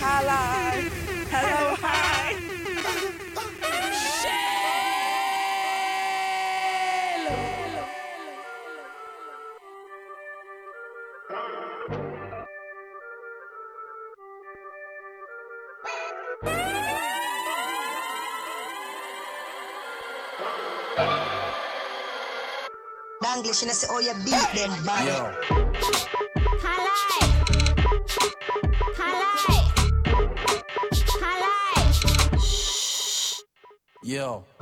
Carline. Hello, hi. English and I say, oh, you beat them bad. Yo.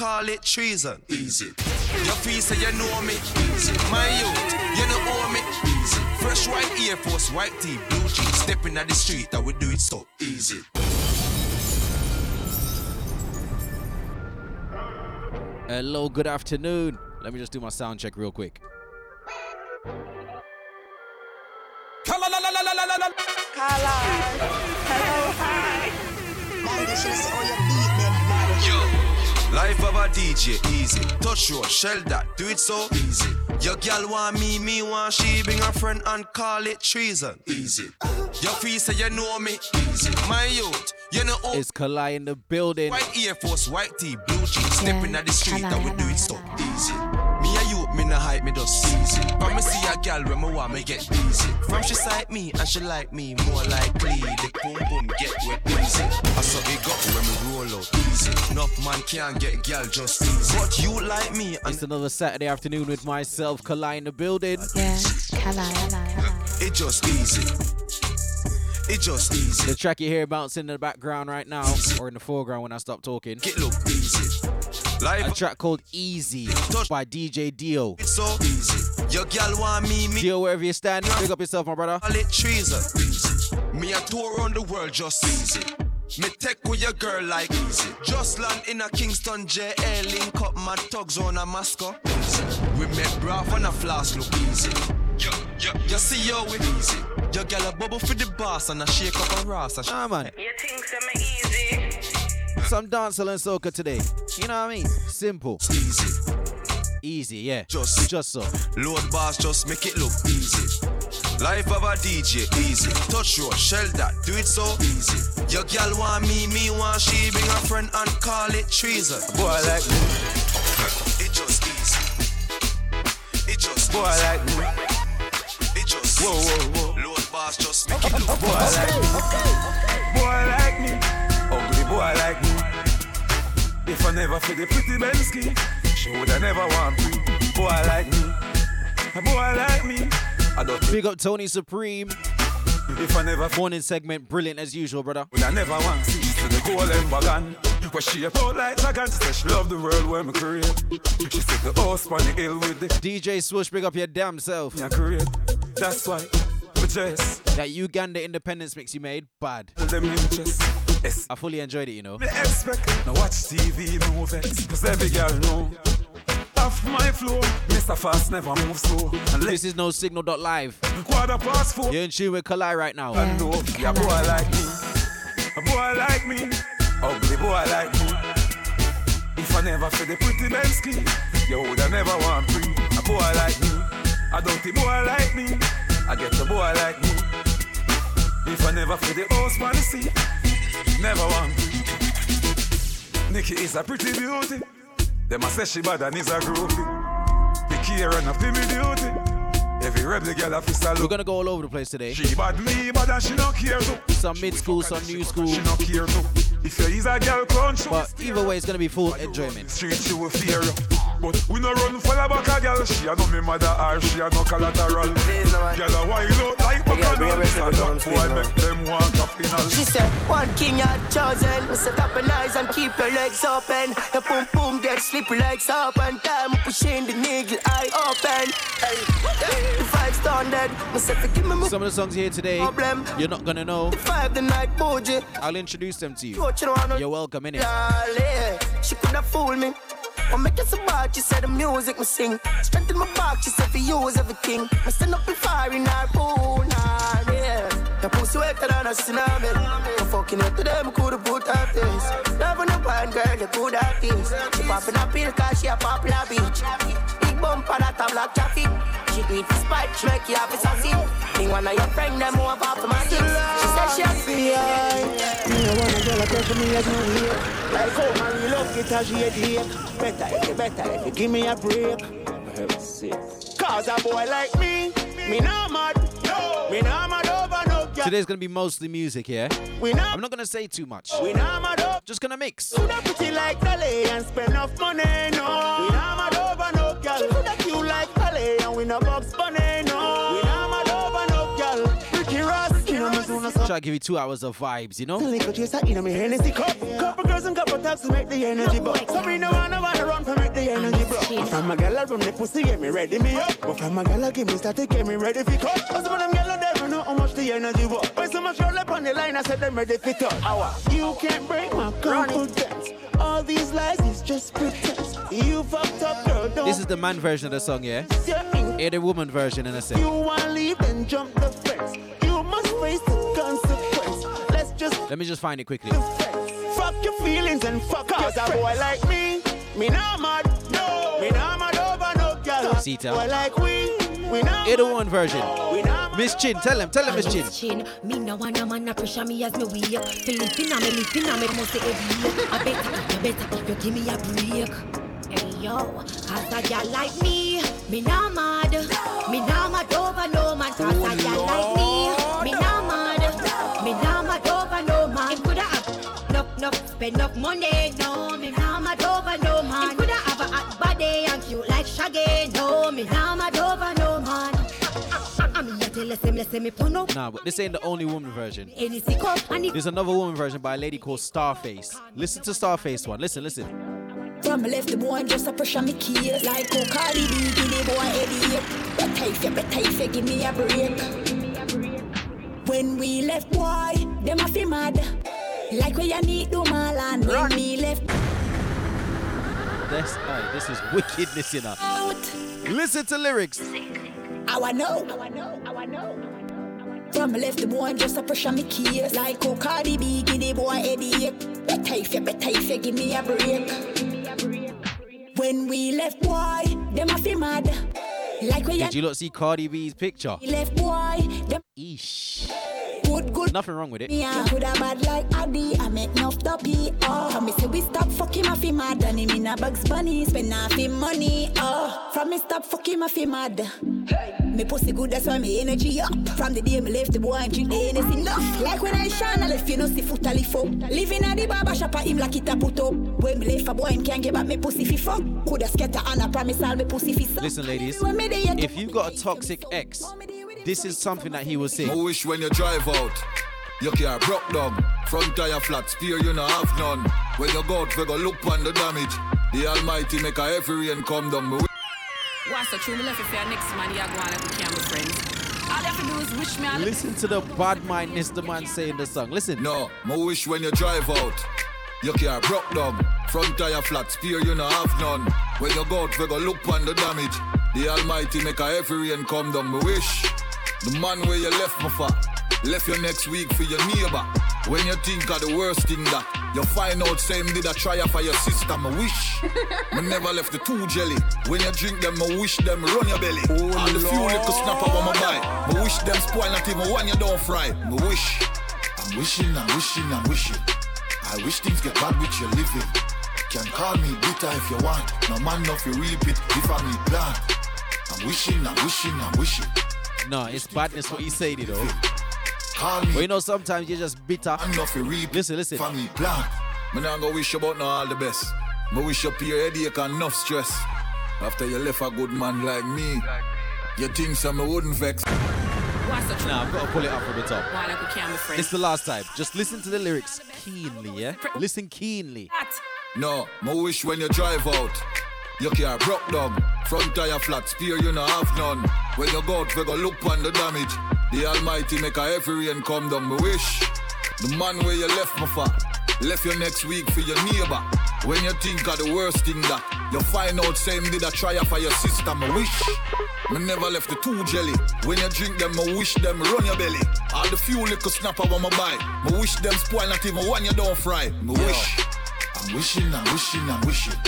Call it treason. Easy. Your feel say you know me, easy. My youth, you know owe me, easy. Fresh white Air Force, white tee, blue jeans, stepping at the street, that we do it so easy. Hello, good afternoon. Let me just do my sound check real quick. Carline. Hello, hi. English and I say, oh, you beat them. Yo. Life of a DJ, easy. Touch road, shell that, do it so easy. Your gal want me, me want she, bring a friend and call it treason. Easy. Your feel say you know me, easy. My youth, you know owe It's Kali in the building. White Air Force, white tee, blue jeans, stepping at the street, that we do it so easy. Me and you, me no hype, me just easy. From me see a gal when me want me get easy. From she sight me and she like me more likely. The boom boom get wet easy. I saw it got when me roll out easy. Enough man can't get gal just easy. But you like me and It's another Saturday afternoon with myself, Kali in the building. Yeah, Kala, Kala, Kala. it just easy. It just easy. The track you hear bouncing in the background right now, or in the foreground when I stop talking. Get look easy. A track called Easy by DJ Dio. it's so easy. Your gal want me, me Dio, wherever you stand, pick up yourself, my brother. call it treason. Me a tour around the world just easy. Me take with your girl like easy. Just land in a Kingston JA, link up my thugs on a Moscow. Easy. We met bra on a flask look easy. Yo, yo, you see yo we easy. Your girl a bubble for the boss and a shake up a ass. Ah, man. You think so me easy? Some dancehall and soca today. You know what I mean? Simple. Easy. Easy, yeah. Just- Just so. Lord boss just make it look easy. Life of a DJ easy. Touch road, shell that, do it so easy. Your gal want me, me want she, bring a friend and call it treason. Boy like me, It just easy. It just boy easy. like me, It just Whoa, whoa, whoa. Lord boss just make it look boy like me, boy like me, ugly boy like me. If I never feel the pretty Bensky, she woulda never want me. Boy like me, a boy like me. I don't Big up Tony Supreme. if I never Morning segment, brilliant as usual, brother. would I never want see to the golden wagon. Where she a out like dragon, she said she love the world where me create. She said the house on the hill with the DJ Swoosh, big up your damn self. me a create. That's why just That Uganda independence mix you made, bad. tell them interest. Yes, I fully enjoyed it, you know. Me expect no watch TV movies Cause every girl know. Off my floor Mr. Fast never move slow. And This is no signal.live. let quarter past four. You're in tune with Kali right now. I know yeah, boy like me. A boy like me. Ugly boy like me. If I never feel the pretty Bensky You woulda never want free. A boy like me. A dirty boy like me. I get a boy like me. If I never feel the house man see Never want Nikki is a pretty beauty. Them a say she bad and is a groupie. The care enough to me duty. Every rebel girl a fist a We're gonna go all over the place today. She bad me bad and she not care too. Some mid school, some new school. She not care too. If you is a girl country, But either way, it's gonna be full enjoyment. street she will fear you. But we no run follow back a girl. She a no me mother or she a no collateral. Girl a wild out like bacchanal. And that boy make them want a final. She said, one king you chosen. We set up an eyes and keep your legs open. The boom boom get slippery like soap and time pushing the nigga eye open. Hey, the vibes done dead. Me say, forgive me, me Some of the songs here today, problem. you're not gonna know. The five the night bougie. I'll introduce them to you. You know, I know You're welcome, in it. she could have fooled me. When me get so bad, she said the music me sing. Strength in my back, she said for use everything. Me stand up and fire in her pool, nah, yeah. The pussy wetter than a cinnamon. I'm fucking it to them, could put her face. Love on the wine, girl, you could have this. She popping a pill, cause she a popular bitch. Big bump on that top like traffic. She do it for spite, she make you have a sassy. Think one of your friend, them move up to my hips. She said she a free, Me no wanna girl a touch me as no here. Like how man you love it as she a here. Better if you better if you give me a break. For heaven's sake. Cause a boy like me, me no mad. Me no mad over no girl. Today's gonna be mostly music, yeah? We no, I'm not gonna say too much. we no mad over. Just gonna mix. Coulda pretty like Dolly and spend enough money, no. We no mad over no girl. Know me Try to give you two hours of vibes, you know? Little chaser in me Hennessy cup. Couple girls and couple tags to make the energy buck. So me no wanna wanna run for make the energy block. From a girl I run the pussy get me ready me up. But from a girl I give me start get me ready for cut. Cause some of them girl never know how much the energy was. When so much roll up on the line I said them ready for touch. Hour. You can't break my confidence. All these lies is just pretense. You fucked up girl, don't This is the man version of the song, yeah? your ink. Hear the woman version in a sec. You wanna leave then jump the fence. You face the consequence. Let's just Let me just find it quickly. Fuck your feelings and fuck Cause a boy like me, me not mad. No. Me not mad over no girl. Sita. Boy like we, we not Hear the mad. woman version. We not Miss Chin, tell him, tell him, Miss Chin. Chin, me no want a man a pressure me as me weak. Feeling finna me, me finna me must say heavy. I better, you better, you give me a break. Hey yo, cause a girl like me, me not mad. Me not mad over no man. Cause a enough, money. No, me not mad over no man. Him coulda have a hot body and cute like Shaggy. No, me not mad over no man. I'm here to listen, listen me put up. Nah, but this ain't the only woman version. Any sick up and it There's another woman version by a lady called Starface. Listen to Starface one. Listen, listen. From left the boy just a pressure me keys Like how Cardi B give the boy headache Better if you, better if you give me a break When we left boy, them a fi mad Like where you need do Marlon When we left. This, uh, this is wickedness, you know. out. Listen to lyrics. I wanna know, I wanna know, I wanna know? From left the boy just a pressure me keys Like how Cardi B give the boy headache Better if you, better if you give me a break. When we left boy, them a fi mad. Like where Did you not see Cardi B's picture? left boy, them Eesh. Good good Nothing wrong with it. Me a bad like Addy, I make enough dopey. Oh, from me say we stop fucking my fi mad, and him in a Bugs Bunny, spend half him money. Oh, from me stop fucking my fi mad. Me pussy good, that's why me energy up. From the day me left the boy and drink the Hennessy enough. Like when I shine, I left you no see foot a lift up. Living at the barber shop, I him like it a put up. When me left a boy, him can't get back me pussy fi fuck. Coulda scatter and I promise all me pussy fi suck. Listen, ladies, When me there, you if you've got a toxic ex, this is something that he will say. I wish when you drive out, your car broke down. Front tire flat, spear you no have none. When you go out, we go look on the damage. The Almighty make a heavy rain come down. Me What's the true? Me left if you're next man, you're going like we can't be friends. All you have to do is wish me a Listen to the bad mindness the man saying the song. Listen. No, me wish when you drive out, your car broke down. Front tire flat, spear you no have none. When you go out, we go look on the damage. The Almighty make a heavy rain come down. Me wish the man where you left me for, left you next week for your neighbor. When you think of the worst thing that you find out, same did a try for your sister. Me wish me never left the two jelly. When you drink them, me wish them run your belly. Oh, All the few little snap up on my buy. Me wish them spoil not even one you don't fry. Me wish. I'm wishing, I'm wishing, I'm wishing. I wish things get bad with your living. Can call me bitter if you want. No man, no you reap it if I need plan. I'm wishing, I'm wishing, I'm wishing. No, it's badness what he said, you know. Call me. But you know, sometimes you're just bitter. I'm not you reap Listen, listen. for me plan. Me not go wish you about no all the best. Me wish you your headache and enough stress. After you left a good man like me, you think some wouldn't vex. What's the Nah, I've got to pull it up from the top. Why like we can't be friends? It's the last time. Just listen to the lyrics keenly, yeah? Listen keenly. No, my wish when you drive out. Your car broke down, front tire flat, spear you no have none. When you go out, we go look on the damage. The Almighty make a heavy rain come down. My wish, the man where you left me for, left you next week for your neighbor. When you think of the worst thing that you find out, same did a try for your sister. My wish, me never left the two jelly. When you drink them, I wish them run your belly. All the few little snapper when my buy, me wish them spoil not even one you don't fry. Me wish. I'm wishing, I'm wishing, I'm wishing.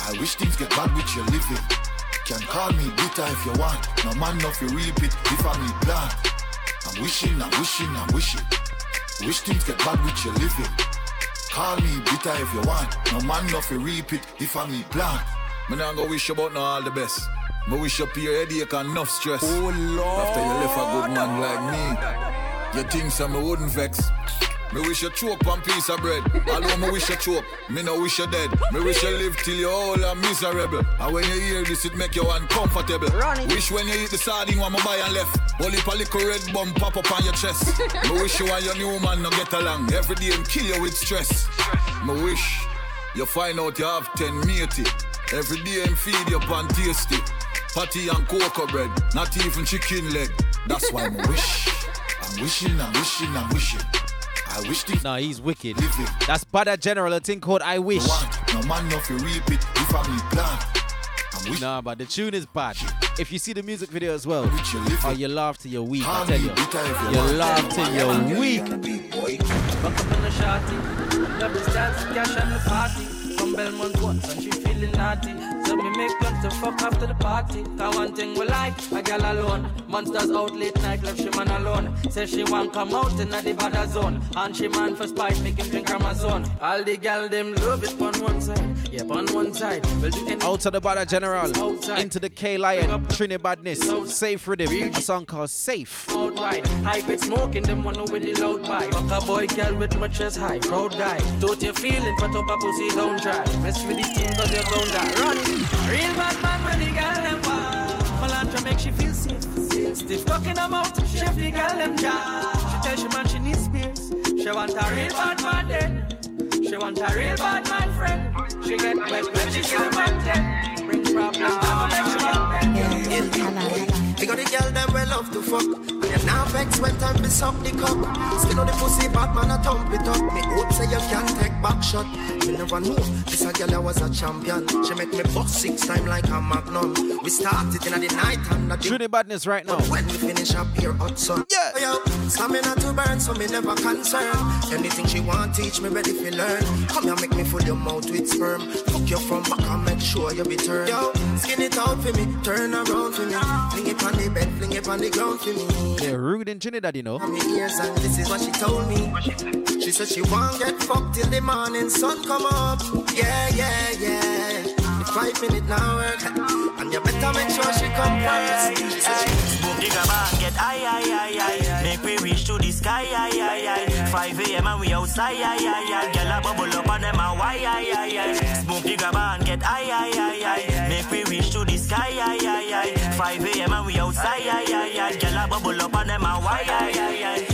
I wish things get bad with your living. Can call me bitter if you want. No man enough you reap it if I need plan. I'm wishing, I'm wishing, I'm wishing. Wish things get bad with your living. Call me bitter if you want. No man you reap it if I need plan. Me not go wish about no all the best. Me wish up your headache and enough stress. Oh Lord. After you left a good man like me, you think some wouldn't vex. Me wish you choke one piece of bread. Although me wish you choke, me no wish you dead. Me wish you live till you all are miserable. And when you hear this, it make you uncomfortable. Wish when you eat the sardine, one me buy and left. Only a little red bum pop up on your chest. me wish you and your new man no get along. Every day him kill you with stress. Me wish you find out you have ten matey. Every day him feed you pan tasty. Patty and cocoa bread, not even chicken leg. That's why me wish. I'm wishing, I'm wishing, I'm wishing. I wish things Nah, he's wicked. That's Bada General, a thing called I Wish. No man no fi reap it if I need plan. Nah, but the tune is bad. If you see the music video as well, oh, you laugh till you're weak. I tell you, you laugh till you're weak. Fuck up on the shawty. Love the dance, cash on the party. Belmont once and she feeling naughty. So me make plans to fuck after the party. Cause one thing we like, a girl alone. Monsters out late night, left she man alone. Say she want come out in the bad zone. And she man for spite, make him drink Amazon. All the gal them love it on one side. Yeah, on one side. We'll. Out to the Bada General, into the K Lion, Trinidadness, Safe Rhythm, a song called Safe. outright. High grade smoking, them one with the loud vibe. Fuck a boy, girl with my chest high, proud guy. Don't you feel it, but up a pussy don't try. Mess with cause you don't die. Run. Real bad man when the girl them wild. Melantra make she feel safe. Stiff talking about, chef the girl them jaw. She tell she man she needs spears. She want a real bad man then. She want a real bad man friend. She get wet when she see the man then. Bring problems, make she get We got the girl them well love to fuck. And you now vex when time to suck the cock. Skin on the pussy, bad man, I thump it up. Me hope say you can take back shot. Me never know this a girl I was a champion. She make me bust six time like a magnum. We started in the night and the Trinidadness right now. When we finish up here hot sun. Yeah. Oh, Yo, stamina to burn, so me never concern. Anything she want, teach me ready for learn. Come here, make me full your mouth with sperm. Fuck you from back and make sure you return. Yo, skin it out for me, turn around for me. Fling it on the bed, fling it on the ground for me. They're rude in Trinidad, you know. Me ears and this is what she told me. She said she won't get fucked till the morning sun come up. Yeah, yeah, yeah. The five minute now work, and you better make sure she come first. She said she Boom the grabber, get high, high, high, high. Make we reach to the sky, high, high, high. 5 a.m. and we outside, high, high, high. Girl a bubble up on them and why, high, high, high. Smoke the grabber and get high, high, high, high. Make we reach to the sky, high, high, high. 5 a.m. and we outside, high, high, high. Girl a bubble up on them and why, high, high, high.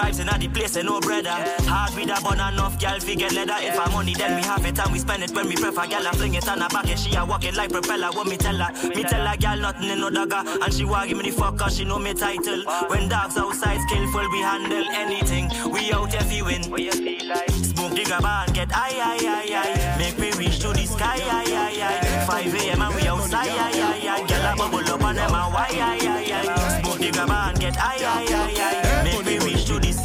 Vibes in the place, and no brother. Hard with a bun enough, girl, fi get leather. If I money, then we have it and we spend it when we prefer. Girl, I fling it on her back and she a walk it like propeller. What me tell her? Me tell her, girl, nothing in no dagger. And she want give me the fuck cause she know me title. When dogs outside skillful, we handle anything. We out here fi win. Smoke the grabber and get high, high, high, high. Make me reach to the sky, high, high, high. 5 a.m. and we outside, high, high, high. Girl, I bubble up on them and why, high, high, high. Smoke the grabber and get high, high, high, high.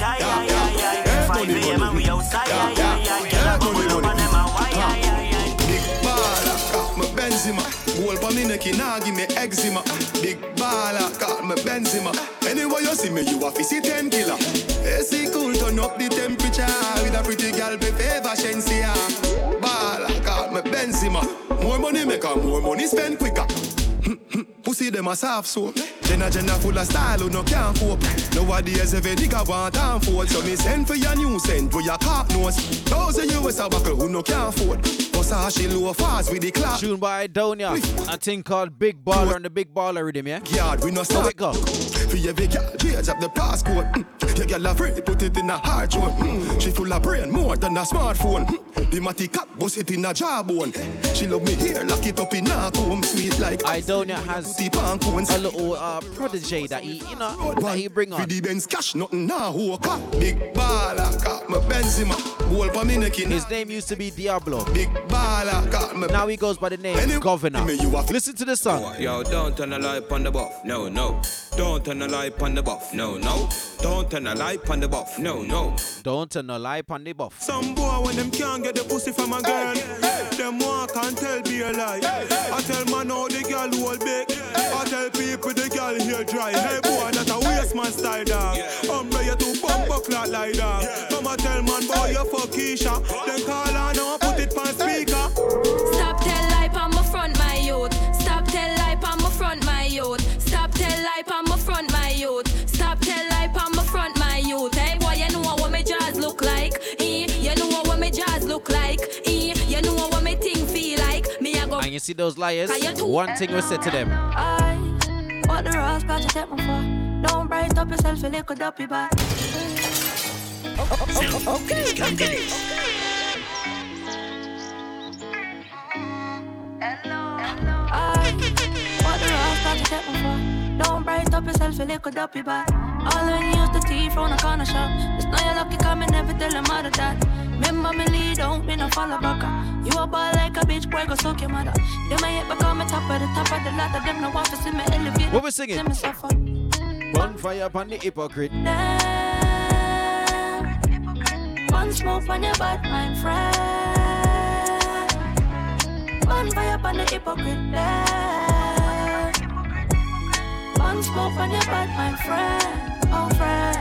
Make me reach to the sky, high, high, high. 5 a.m. and we outside, high, high, high. Girl, I bubble up on them and why, high, high, high. Big baller, got Benzema. Goal for me neck, nah give me eczema. Big baller, got me Benzema. Anyway you see me, you a fi see ten killer. AC cool, turn up the temperature with a pretty girl, be favor Shensia. Baller, got me Benzema. More money make her more money spend quicker. Pussy them a soft soap. Jenna Jenna full of style who no can't cope. Nowadays every nigga want and fold. So me send for your new scent where your cock nose. Those of you is a buckle who no can't afford. Bust a she low fast with the clock. Tune by Donia. A thing called Big Baller and the Big Baller rhythm, yeah? Yard, we no So stop. it go. For every girl, change up the passcode. Mm. Your girl a free, put it in a hard joint. Mm. She full of brain, more than a smartphone. Mm. The matty cap, bust it in a jawbone. She love me here, lock it up in a comb, sweet like Idonia has a little uh, protege that he, you know, that he bring on. Benz cash, nothing now, who a cop. Big baller, got my Benzema. Goal for me neck in His name used to be Diablo. Big baller, got my Now he goes by the name Governor. Listen to the song. Yo, don't turn the light on the buff, no, no. Don't turn the light on the buff, no, no. Don't turn the light on the buff, no, no. Don't turn the light on the buff. Some boy when them can't get the pussy from a girl, them walk and tell be a lie. I tell man how the girl hold big. I tell people the girl here dry. Hey boy, that a waste man style dog. Umbre you to bump up like like dog. Come and tell man boy you fuck Keisha. Then call her now and put it on speaker. You see those liars? Are you too- One thing we said to them. I what the rose got to take me for. Don't bright up yourself, a little duppy back. Okay, can do this. I what the rose got to take me for. Don't bright up yourself, a little duppy back. All when you use the tea from the corner shop. Just know you're lucky, come and never tell your mother that. Remember me lead out, me no follow back. You a ball like a bitch, boy, go suck your mother. Them I hit become a top of the top of the ladder. Them no want to see me elevate. What we singing? Me suffer. Bonfire upon the hypocrite. One smoke on your bad mind friend. One fire on the hypocrite there. One smoke on your bad mind friend. Oh friend.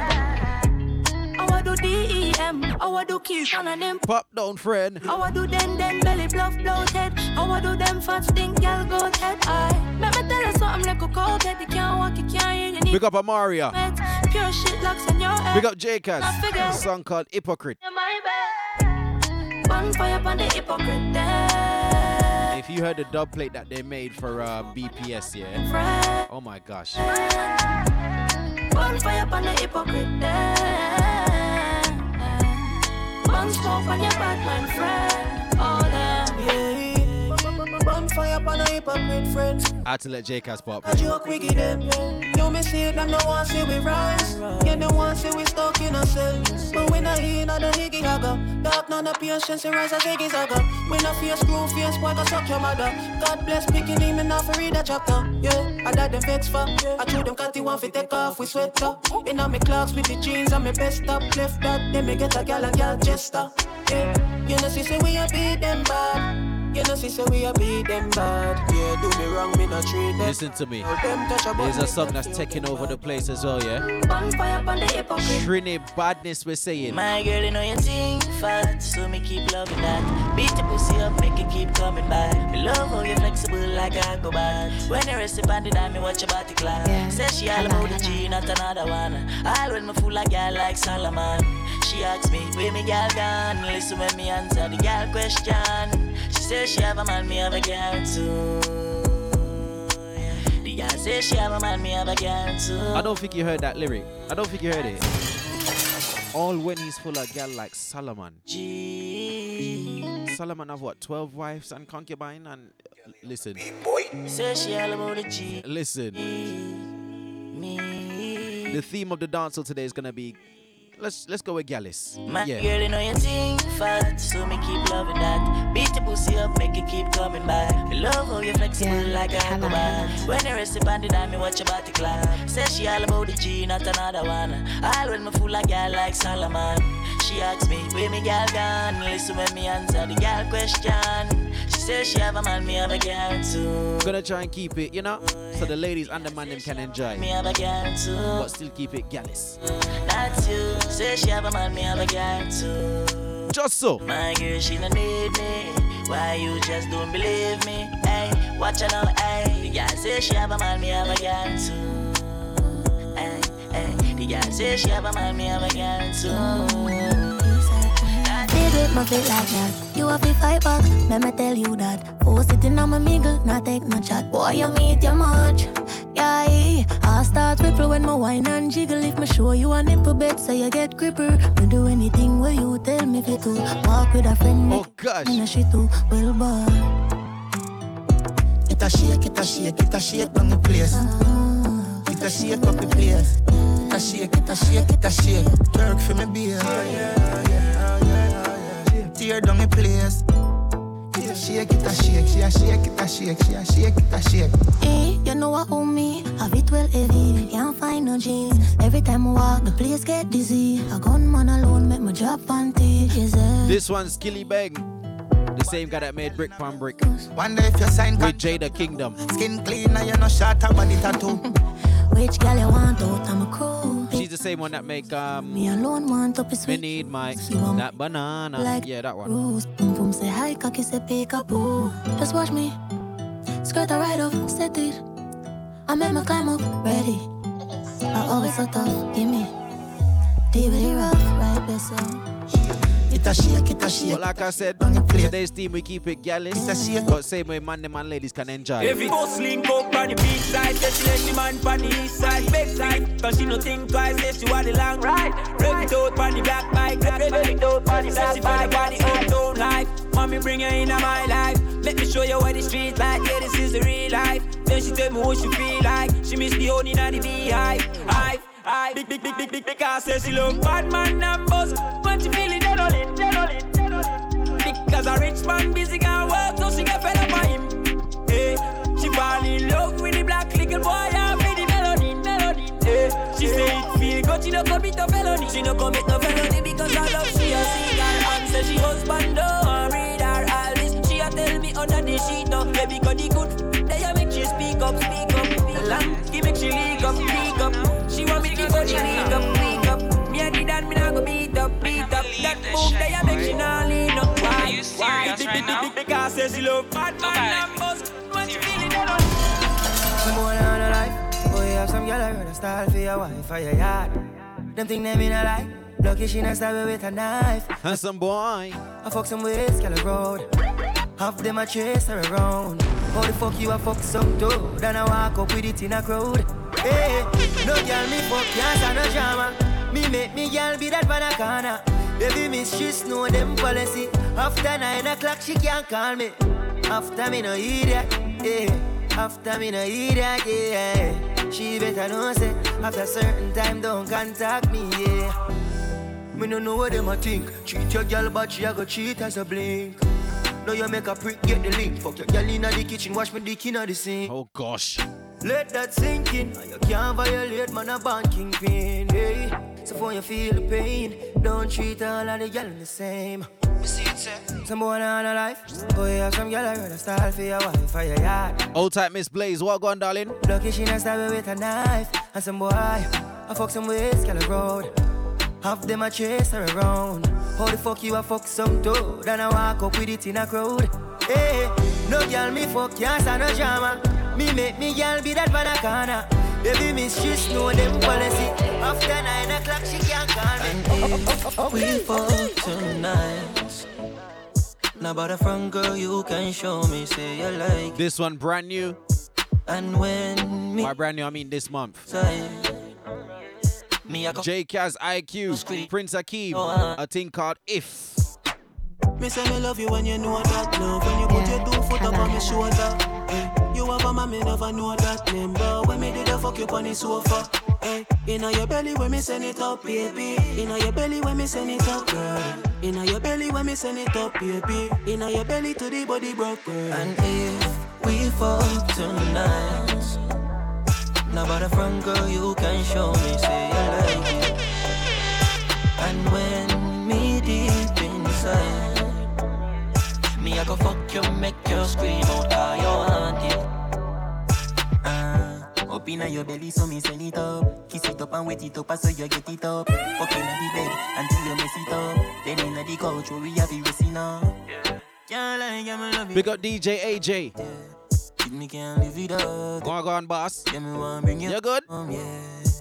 I do DEM. I do keep one of them. Pop down, friend. I want do them them belly bluff bloated. I want do them fat stink girl go head. I let me tell you something like a cold head. You can't walk, you can't hear, you need Big up Amaria. Pure shit locks in your head. Big up Jacobs. I figure- A song called Hypocrite. my bed. Bonfire on the hypocrite there. If you heard the dub plate that they made for uh, BPS, yeah. Oh my gosh. Bonfire on the hypocrite on your bad man friend. Oh them. Yeah. Bonfire on a hypocrite friends. I had to let Jacobs pop. A joke we give them. You me see them no want see we rise. You no want see we stuck in ourselves. But we not in the higgy haga. Dark none of patience, rise as higgy saga. We not fear screw face, boy go suck your mother. God bless picking him enough for read a chapter. Yeah, I that them vex for. I told them catty one fi take off with sweater. In a me clocks with the jeans and me best up. Left that, then me get a gal and gal jester. Yeah, you know see say we a beat them bad. You know see say we a beat them bad. Yeah, do me wrong, me not treat them. Listen to me. Them touch a There's a song that's taking over the place as well, yeah? Bonfire on the hypocrite. Trini badness, we're saying. My girl, you know you think fat, so me keep loving that. Beat the pussy up, make it keep coming back. Me love how you flexible like a go-bad. When you rest upon the dime, me watch your body clap. Say she all about the G, not another one. All when me fool like girl like Solomon. She asks me, where me girl gone? Listen when me answer the girl question. She says she have a man, me have a girl too. The girl says she have a man, me have a girl too. I don't think you heard that lyric. I don't think you heard it. All when he's full of gal like Solomon. Solomon have what, 12 wives and concubine? And uh, listen, Say she all about the G. listen. The theme of the dance today is gonna be let's let's go with Gallus. My Yeah. girl, you know you think fat, so me keep loving that. Beat the pussy up, make it keep coming back. Me love how you flexible like a acrobat. When you rest upon the dime, me watch your body clap. Say she all about the G, not another one. All when me fool like girl like Solomon. She asks me, where me girl gone? Listen when me answer the girl question. She says she have a man, me have a girl too. Gonna try and keep it, you know, so the ladies and the man them can enjoy. Me have a girl too. But still keep it Gallus. That's you. Say she have a man, me have a girl too. Just so. My girl, she no need me. Why you just don't believe me? Hey, watch her now, hey. The girl say she have a man, me have a girl too. Hey, hey. The girl say she have a man, me have a girl too. Did with my feet like that. You have to fight back, let me tell you that. Force sitting on my mingle, not take no chat. Boy, you meet your much. Yeah, I start ripple when my wine and jiggle. If me show you a nipple bed, so you get gripper. Me do anything where you tell me to. Walk with a friend, oh gosh, in a shit too. Well, boy. It a shake, it a shake, it a shake down the place. It a shake up the place. It a shake, it a shake, it a shake. Work for me, beer. Tear down the place. It a shake, it a shake, she a shake, it a shake, she a shake, it a shake. Hey, eh, you know what own me? Have it well heavy, can't find no jeans. Every time I walk, the place get dizzy. A gunman alone make my drop panty. This one's Skillibeng. The same guy that made Brick Pon Brick. One day if you sign With Jada Kingdom. Skin clean and you no shot a body tattoo. Which girl you want out? I'm a crew. The same one that make um Me alone want up Me need my that banana. Like yeah, that one. Boom boom say hi, cocky say pick up. Just watch me. Skirt a right up, set it. I make my climb up, ready. I always so tough, give me. DVD rough, right. It a shake, it a shake. But like I said, today's team we keep it gallus. But same way man, them and ladies can enjoy. Every boss link up on the beach side, say she let the man on the east side, back side. Cause she no think twice, say she want the long ride. Rev it out on the black bike, rev it out on the black bike. Say she feel the uptown life. Mommy bring her into my life. Let me show you what the street like. Yeah, this is the real life. Then she tell me what she feel like. She miss the honey and the beehive. Hive. I big big big big big because say she love bad man and buzz. When she feel Because a rich man busy can work, so she get fed up by him. Hey, she fall in love with the black little boy and with the melody, melody. Hey, she say it feel good, she no commit no felony. She no commit no felony because I love she a seagull and say she husband don't read her all this. She a tell me under the sheet up, baby, cause the good. They a make she speak up, speak up. Lamb, give make she leak up, leak up. She want me to go she leak up, leak up. Me and the dad, me nah go beat up, beat up. That boom, they a make she nah lean up. Why? Why? Big, big, big, big, because say she love bad man and buzz. When she feel it, they don't. Some boy on a life, boy have some girl I run a style for your wife or your yard. Them think them in a lie. Lucky she not stab with a knife. Handsome boy. I fuck some ways, girl road. Half them a chase her around. How the fuck you a fuck some dude? Then I walk up with it in a crowd. Hey, no girl me fuck can't stand no drama. Me make me girl be that banana. Baby mistress know them policy. After nine o'clock she can't call me. After me no idiot, yeah. After me no idiot, yeah. She better know say after certain time don't contact me, yeah. Me no know what them a think. Treat your girl but she a go cheat as a blink. Now you make a prick, get the link. Fuck your girl inna the kitchen, wash me dick inna the sink. Oh gosh. Let that sink in. You can't violate, man, a banking pain. Hey. So for you feel the pain, don't treat all of the girl the same. Some boy on a life, boy have some girl I rather style for your wife for your yard. Old type Miss Blaze, what going, darling? Lucky she not stab with a knife. And some boy, I fuck some ways, girl road. Half them a chase her around. How the fuck you a fuck some dude? And I walk up with it in a crowd. Hey, no girl me fuck can't stand no drama. Me make me girl be that banana. Baby mistress know them policy. After nine o'clock she can't call me. We fuck tonight. Now about a front girl you can show me, say you like. This one brand new. And when me By brand new, I mean this month. say, me J Kaz IQ, Prince Akeem, oh, uh-huh. a thing called If. Me say me love you when you know that love When you put your two foot up on my shoulder. You have a man, me never know that name But when me did the fuck you on the sofa. Eh. Inna your belly when me send it up, baby. Inna your belly when me send it up, girl. Inna your belly when me send it up, baby. Inna your belly to the body broke, girl. And if we fuck tonight Now about the front girl you can show me, say you like it And when me deep inside me, I go fuck you, make you scream out how you want it. Ah, up inna your belly, so me send it up. Kiss it up and wet it up, so you get it up. Fuck inna the bed until you mess it up. Then inna the couch, where we have it racing up. Yeah, like I'm love you. Big up DJ AJ. me can't live. Go on, go on, boss. Yeah, me want bring you You good? home, yeah.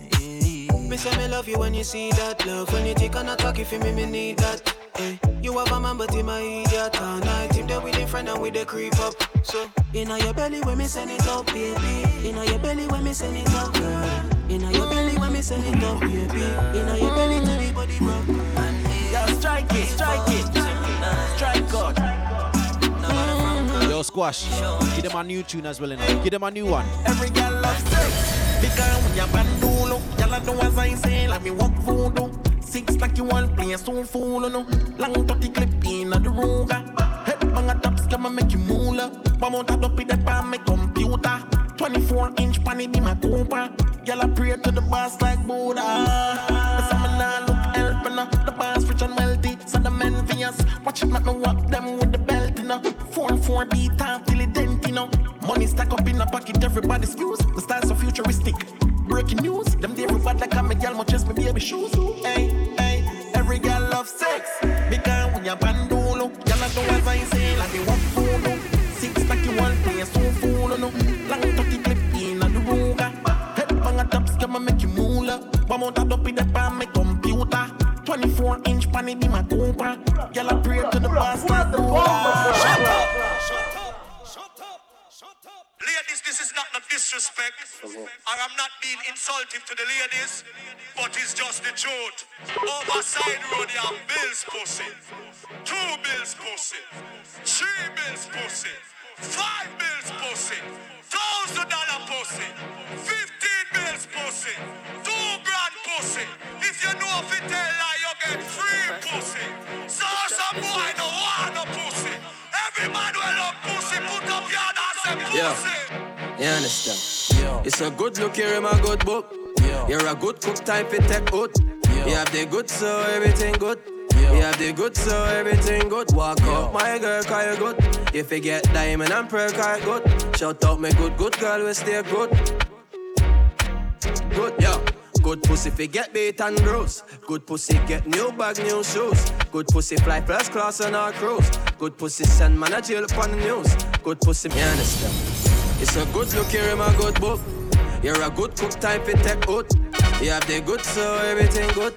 Yeah. Me say me love you when you see that love When you take on a talk if you me, me need that hey. You have a man but him a idiot All night him there with him friend and with the creep up So, inna your belly when me send it up, baby Inna your belly when me send it up, girl Inna your belly when me send it up, baby Inna your belly to the body rock Yo, strike it, strike it. Strike God. Yo, Squash. Give them a new tune as well, you. Give them a new one. Every girl loves sex. Because when you bandolo, y'all do as I say, like me walk voodoo. Six like you want play so fool, no. Long dirty clip in the ruga. Head bang a top scam make you moolah. More top up in the pan my computer. 24 inch panny be my Cooper. Y'all I pray to the boss like Buddha. But some nah look helping uh. The boss rich and wealthy, so the men envious. Watch it not no walk them with the belt, you know. Four four beat time till it dent, you know. Money stack up in a pocket, everybody's use. The style so futuristic. Breaking news, them day everybody like I'm a girl, much as my baby shoes. Hey, hey, every girl loves sex. Because when you're bandolo, y'all know as I say, like they want food. Six pack you want play so fool, no. Long dirty clip in the ruga. Head bang a top scam make you moolah. One more top up in the pan my computer. 24 inch panny be my Cooper. Y'all pray to the like Buddha. Shut up. Ladies, this is not no disrespect, or I'm not being insultive to the ladies, but it's just the truth. Overside road, you have bills pussy, two bills pussy, three bills pussy, five bills pussy, thousand dollar pussy, fifteen bills pussy, two grand pussy. If you know if it tell lie, you get free pussy. So some boy no want no pussy. Every man will love pussy, put up your hand and say pussy. Yeah. You understand? It's a good look, you're in my good book. You're a good cook, time for take out. You have the good, so everything good. You have the good, so everything good. Walk up, my girl, call you good. If you get diamond and pearl, call you good. Shout out, my good, good girl, we stay good. Good, yeah. Good pussy fi get beat and gross. Good pussy get new bag, new shoes. Good pussy fly first class on our cruise. Good pussy send man a jail upon the news. Good pussy, me understand. It's a good look, you're in my good book. You're a good cook, time fi take out. You have the good, so everything good.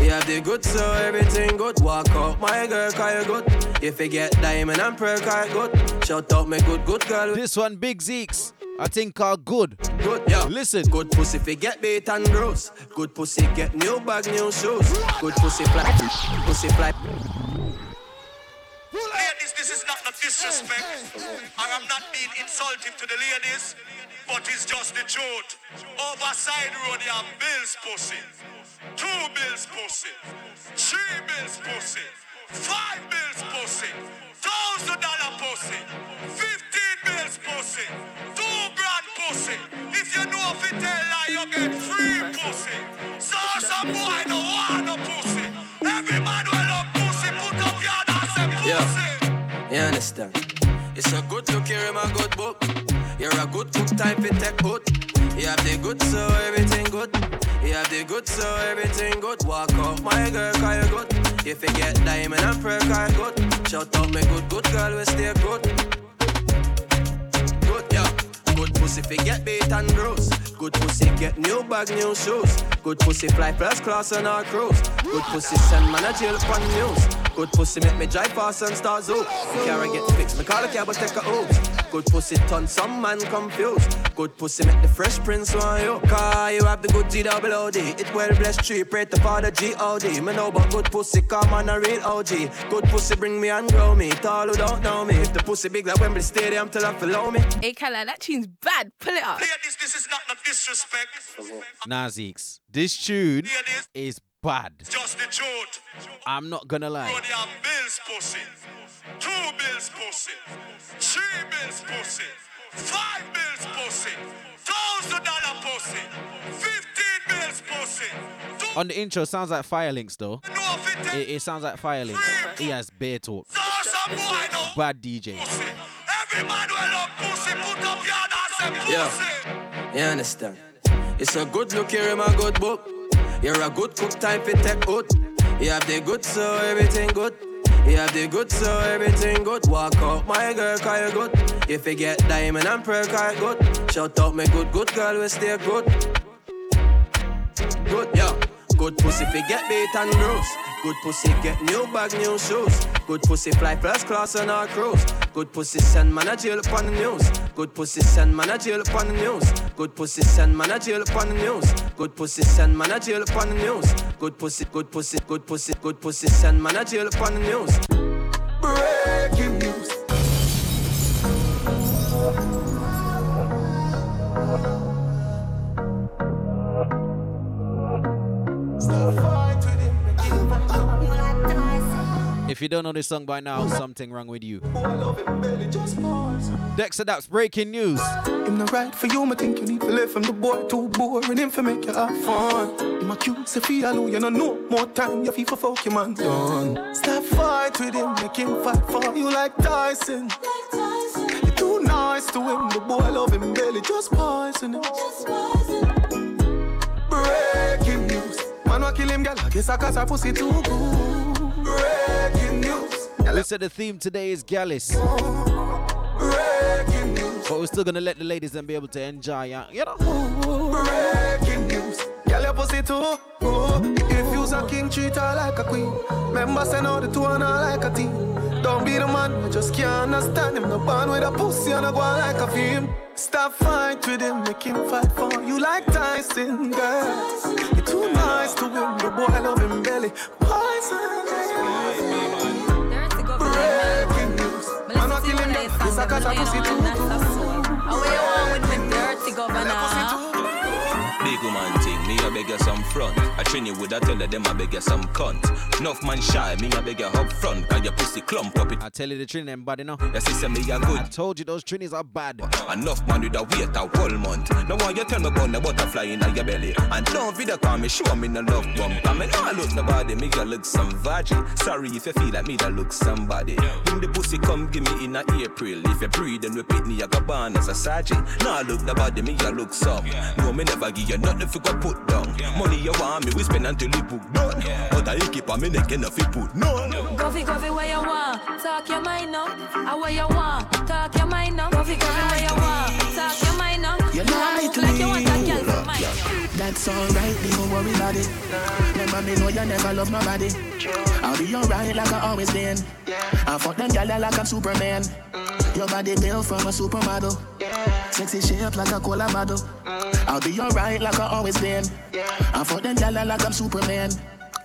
You have the good, so everything good. Walk out, my girl, call you good. If you get diamond and pearl, call you good. Shout out, my good, good girl. This one, Big Zeeks. I think called good. Good, yeah. Listen. Good pussy fi get beat and gross. Good pussy get new bag, new shoes. Good pussy fly, pussy fly. Ladies, this is not no disrespect, or I'm not being insultive to the ladies, but it's just the truth. Overside road, you have bills pussy, two bills pussy, three bills pussy, five bills pussy, thousand dollar pussy, fifteen bills pussy, two grand pussy. If you know if it tell lie, you get free pussy. So some boy don't want no pussy. Every man Yeah, you understand? It's a good look, you're in my good book. You're a good cook, type, for take out. You have the good, so everything good. You have the good, so everything good. Walk out, my girl, call you good. If you get diamond and pearl, call you good. Shout out, my good, good girl, we stay good. Good, yeah. Good pussy fi get beat and gross. Good pussy get new bag, new shoes. Good pussy fly first class on our cruise. Good pussy send man a jail the news. Good pussy make me drive fast and start zoo. Car get fixed, me call a cab but take a oops. Good pussy turn some man confused. Good pussy make the fresh prince want you. Car you have the good G double OD. It well blessed tree, pray to father G-O-D. Me know about good pussy, come on a real OG. Good pussy bring me and grow me. To all who don't know me. If the pussy big like Wembley Stadium, tell her follow me. Hey, Kala, that tune's bad. Pull it up. Ladies, this is not no disrespect. Nah, Zeeks. This tune is bad. Just the truth. I'm not gonna lie. Road, you have bills pussy, two bills pussy, three bills pussy, five bills pussy, thousand dollar pussy, fifteen bills pussy. Two On the intro, sounds like Firelinks though. It, it sounds like Firelinks. He has bear talk. some boy no Bad DJ. Every man will love pussy. Put up your hand and say Yeah. You understand? It's a good look, you're in my good book. You're a good cook, time for take out. You have the good, so everything good. You have the good, so everything good. Walk out, my girl, call you good. If you get diamond and pearl, call good. Shout out, me good, good girl, we stay good. Good, yeah. Good pussy fi get beat and bruise. Good pussy get new bag, new shoes. Good pussy fly first class on our cruise. Good pussy send man a jail upon the news. Good pussy send man a jail upon the news. Good pussy send man a jail upon the news. Good pussy send man a jail upon the news. Good pussy, good pussy, good pussy, good pussy send man a jail upon the news. Breaking news. If you don't know this song by now, something wrong with you. Dexta Daps, breaking news. Him not right for you, me think you need to live from the boy too boring. Him for make you have fun. Him accuse if he alone, you know no more time. You feel for fuck your man done. Stop fight with him, make him fight for you like Tyson. You're too nice to him, the boy I love him belly, just poison him. Breaking news, man wa kill him, girl. I guess I cause her pussy too good. Breaking news. We said the theme today is Gyalist. But we're still gonna let the ladies then be able to enjoy, uh, you know. Breaking news. Girl, your pussy too good. If you's a king, treat her like a queen. Remember, send out the two and her like a team. Don't be the man, I just can't understand him. No band with a pussy and a go like a film. Stop fight with him, make him fight for you like Tyson, girl. You're too nice to him, the boy love him belly. Poison. Breaking news. Man, I kill him, this a cat a pussy too. Away you want with me dirty governor. Big woman thing, me a beg you some front. I train you with a tell them I beg you some cunt. Enough man shy, me a beg you up front. Cause your pussy clump up it. I tell you the Trini them bad, know. Your sister me a good. I told you those Trinis are bad. Enough man with a wait a whole month. Now why you tell me about the butterfly in your belly? And don't video call me, show me no love bump. I mean, I look nobody, me you look some virgin. Sorry if you feel like me that look somebody. When the pussy come give me in a April. If you breathe and repeat me, I go born as a sergeant. Now I look nobody, me you look some. No, me never give you nothing for go put down. Money you want me, we spend until the book done. But I keep on me neck and if you put none. Coffee, coffee, where you want? Talk your mind up. I where you want? Talk your mind up. Coffee, coffee, where you want? Talk your mind up. You Move lie to like you want a me. girl from mine. That's alright, don't worry about it. Remember me know you never love nobody. I'll be alright like I always been. I fuck them gyal like I'm Superman. Your body built from a supermodel. Sexy shape like a cola bottle. I'll be alright like I always been. I fuck them gyal like I'm Superman.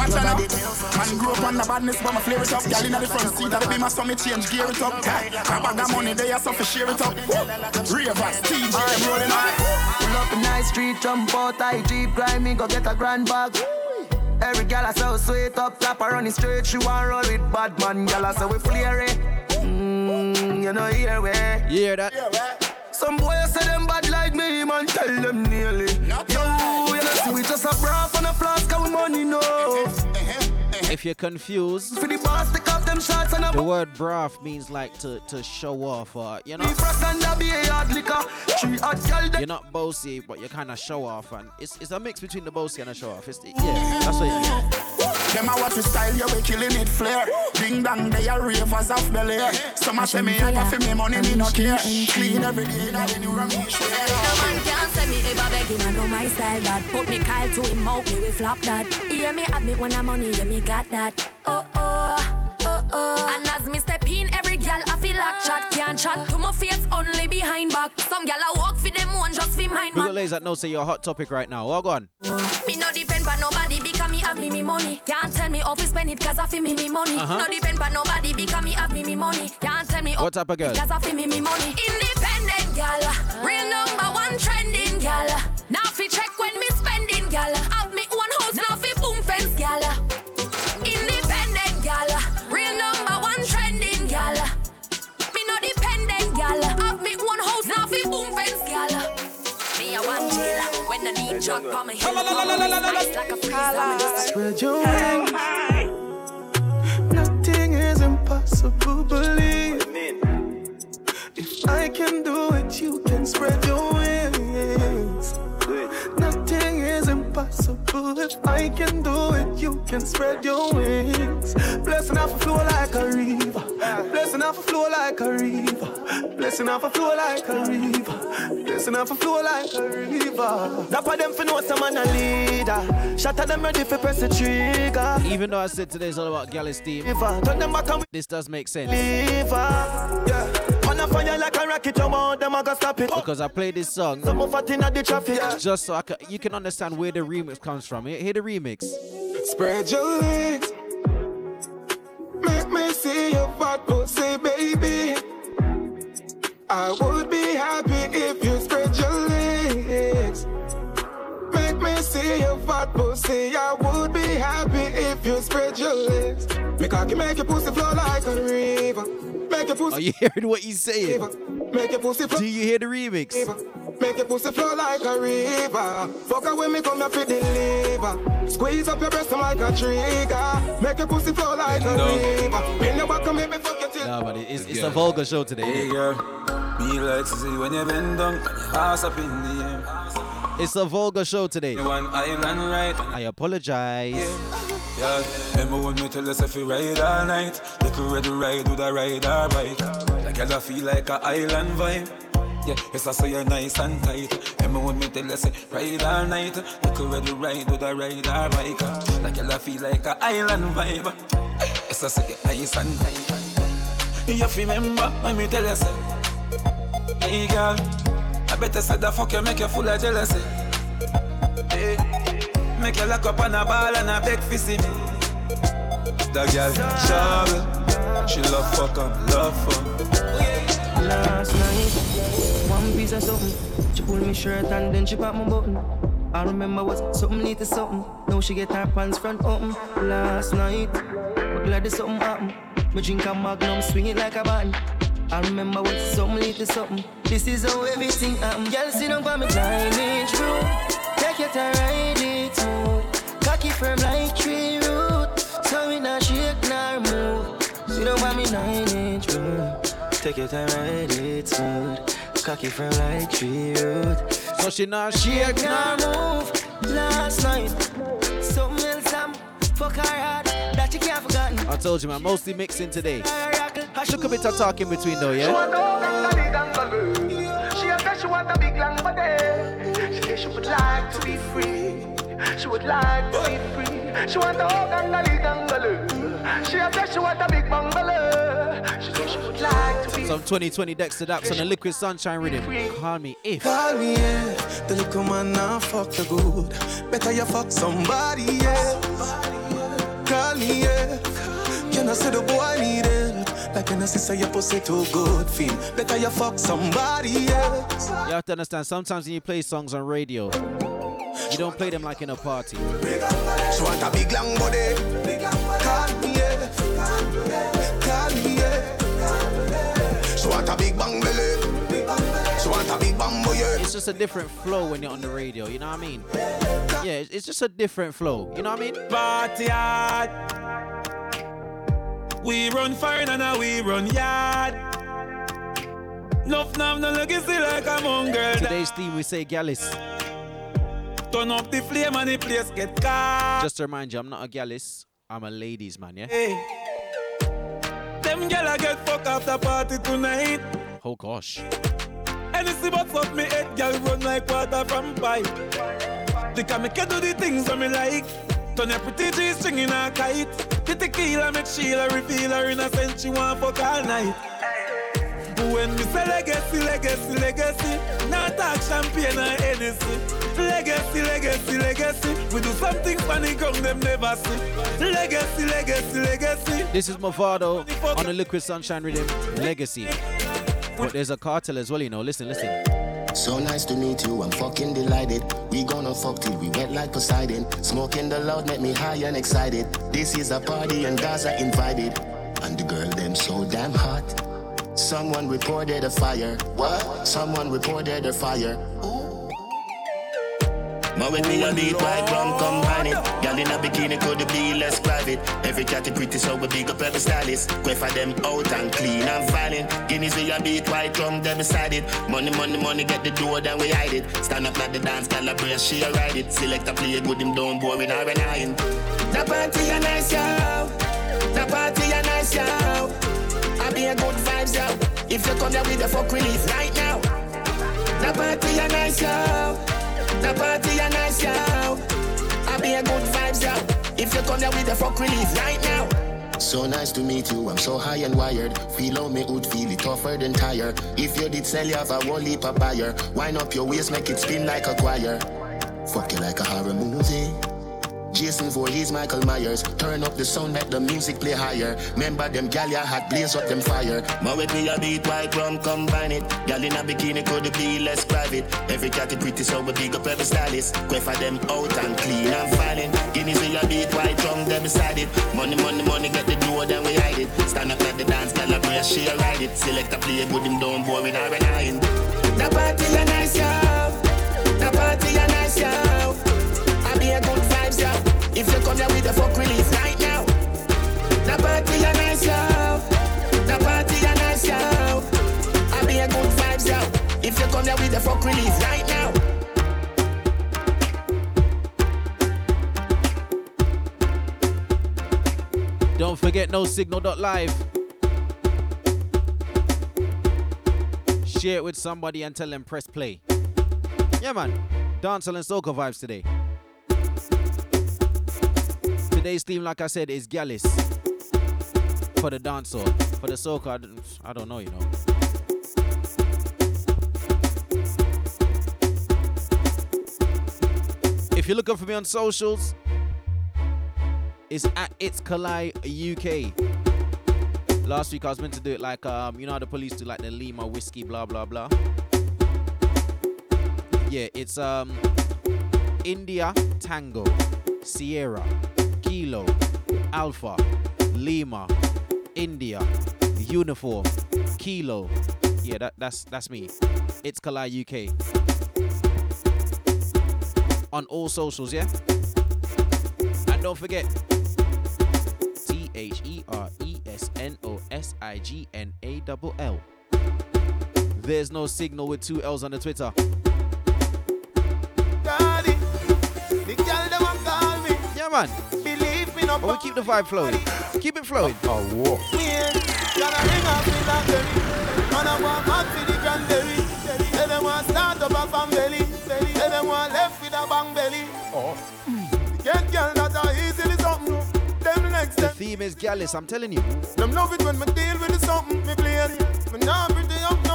Watch out now. Man grew up on the badness, but my flare it up. Girl inna the front seat, that be my stomach change, gear it up. I bag that money, they are so for share it up. Ravers, TJ, I'm rolling on. Pull up in nice street, jump out, I jeep, grind me, go get a grand bag. Every gal I so sweet up, top her running straight, she want roll with bad man. Gal I say we flare it. Mm, you know here we. You hear that? Some boys say them bad like me, man, tell them nearly. Yo, you know see we just a bra and a flask of money, no. If you're confused, For the boss, take off them shots and the word braff means like to, to show off, or you know. Be frost and a be a yard liquor. Three hot gal You're not bossy, but you kind of show off, and it's, it's a mix between the bossy and the show off. It's, yeah, that's what it means. Them a watch we style, you we killing it flare. Ding dong, they are ravers off Bel Air. Some a say me help for me money, me no care. Clean every day, that in your me share. No man can say me ever begging, I know my style that Put me Kyle to him out, me we flop that Hear me have me when I'm money, yeah me got that. Oh oh, oh oh. And as me step in, every gal I feel like chat Can't chat. To my face, only behind back. Some gal I walk for them one, just for mine got ladies that know say you're a hot topic right now. Well, go on. Me no depend on nobody because me have me me money. Can't tell me how to spend it cause I feel me me money. Uh-huh. No depend on nobody because me have me me money. Can't tell me What type of girl? Cause I feel me me money. Independent gal Real number one trending gal. Now fi check when me spending gal. Have me own house now fi boom fence gal now fi boom fence. Me a one when I need for Spread your wings. Nothing is impossible, believe. If I can do it, you can spread your wings impossible. If I can do it, you can spread your wings. Blessing off a flow like a river. Blessing off a flow like a river. Blessing off a flow like a river. Blessing off a flow like a river. Dapper them for know some man a leader. Shatter them ready for press the trigger. Even though I said today's all about Gyalist team, Turn them back and this does make sense. Yeah. On a fire like a rocket, you want them, I gotta stop it. Because I played this song Some of it in the traffic. just so I can, you can understand where the remix comes from. Hear hear the remix. Spread your legs. Make me see your fat pussy, baby. I would be happy if you spread your legs. Make me see your fat pussy. I would be happy if you spread your legs. Make I can make your pussy flow like a river. Make your pussy. Are you hearing what he's saying? Make your pussy flow. Do you hear the remix? Make your pussy flow like a river. Fuck her when me come here for deliver. Squeeze up your breast like a trigger. Make your pussy flow like a river. In your back and make me fuck your till. No, but it's, it's a vulgar show today. Hey girl, me like to see when you bend down ass up in the air. It's a vulgar show today. One island right. I apologize. Yeah, remember when me tell us if you ride all night a red ride with a ride or bike. Like I feel like a island vibe. Yeah, it's also you're nice and tight. Remember when me tell us ride all night a red ride with a ride or bike. Like I feel like a island vibe. It's also you're nice and tight. You remember when me tell us Hey girl, I better say the fuck you make you full of jealousy Hey, make you lock up on a ball and a beg for see me. That girl, Charlotte, she love fuck and love fuck. Last night, one piece of something. She pulled me shirt and then she popped my button. I remember was something lead to something. Now she get her pants front open. Last night, but glad there's something happen. Me drink a magnum, swing it like a button. I remember what something lead to something. This is how everything happen. Girl, sit down for me nine inch room. Take your time, ride it smooth. Cocky firm like tree root. So we not shake nor move. Sit down for me nine inch room. Take your time, ride it smooth. Cocky firm like tree root. So she not shake shake nor move. Last night, something else I'm fuck her hard that you can't forgotten. I told you, man, mostly mixing today. Look a bit of talk in between though, yeah? want a gangali gangalu. She a say she want a big long body. She say she would like to be free. She would like to be free. She want a whole gangali gangalu. She a say she want a big bungalow. She say she would like to be Some 2020 Dexta Daps on the Liquid Sunshine rhythm. Call me if. Call me, yeah. The little man now fuck the good. Better you fuck somebody else. Call me, yeah. You know, say the boy need help. Like when I say your pussy too good, feel. Better you fuck somebody else. You have to understand, sometimes when you play songs on radio, you don't play them like in a party. She want a big long body. It's just a different flow when you're on the radio, you know what I mean? Yeah, it's just a different flow, you know what I mean? Party hard. We run fire and now we run yard. Nuff nav no legacy like a mongrel. Today's theme, we say Gyalist. Turn up the flame and the place get caught. Just to remind you, I'm not a Gyalist, I'm a ladies man, yeah? Hey. Them gyal a get fuck after party tonight. Oh gosh. Fuck me head, gyal run like water from pipe. They can make you do the things that me like. Turn your pretty G string in a kite. The tequila make Sheila reveal her innocence. She want fuck all night. When me say legacy, legacy, legacy, not talk champagne or Hennessy. Legacy, legacy, legacy, we do something funny ground them never see. Legacy, legacy, legacy. This is Mavado on the Liquid Sunshine rhythm, Legacy. But there's a cartel as well, you know. Listen, listen. So nice to meet you, I'm fucking delighted. We gonna fuck till we wet like Poseidon. Smoking the loud make me high and excited. This is a party and guys are invited. And the girl them so damn hot. Someone reported a fire. What? Someone reported a fire. My with me a beat white rum combine it. Girl in a bikini could be less private. Every cat is pretty so we big up every stylist. Quay for them out and clean and filing. Guineas we a beat white rum them beside it. Money, money, money get the door then we hide it. Stand up like the dance, girl brace she a ride it. Select a play good him don't boring or an The party a nice yo. The party a nice yo. I be a good vibes yo. If you come here with the fuck relief right now. The party a nice yo. The party a nice yo. I be a good vibes yo. If you come here with the fuck relief right now. So nice to meet you, I'm so high and wired. Feel how me would feel it tougher than tire. If you did sell, you have a whole heap of buyer. Wind up your waist, make it spin like a choir. Fuck you like a horror movie. Jason Voorhees, Michael Myers. Turn up the sound, let the music play higher. Remember them gal ya blaze up them fire. My with me a beat white rum combine it. Gal in a bikini could be less private. Every cat pretty so we big up every stylist. Quay for them out and clean and filing. Guineas we a beat white rum them beside it. Money, money, money get the door then we hide it. Stand up at the dance, gal a she a ride it. Select a play good him down boring or an The party a nice yo. The party a nice yo. I be a good the fuck relief right now. The party a nice yo. The party a nice yo. I be a good vibes yo. If you come here with the fuck relief right now. Don't forget no signal.live. Share it with somebody and tell them press play. Yeah, man. Dancehall and soca vibes today. Today's theme, like I said, is Gyalist. For the dancehall. For the soca, I don't- I don't know, you know. If you're looking for me on socials, it's at It's Kali UK. Last week I was meant to do it like um, you know how the police do like the Lima whiskey, blah blah blah. Yeah, it's um India Tango, Sierra, Kilo, Alpha, Lima, India, Uniform, Kilo. Yeah, that, that's that's me. It's Kali UK. On all socials, yeah? And don't forget T H E R E S N O S I G N A double L. There's no signal with two L's on the Twitter. Man. Believe me, no. But we keep the vibe flowing. Keep it flowing. Oh, whoa. Yeah, girl a ring off me like berry. Man a want mad for the cranberry. Say them want start up a family. Say them want left with a bang belly. Oh. Get girl that are easily something. Them next The theme is Gyalist, I'm telling you. Them love it when me deal with the something me plain. Me not pretty up nothing.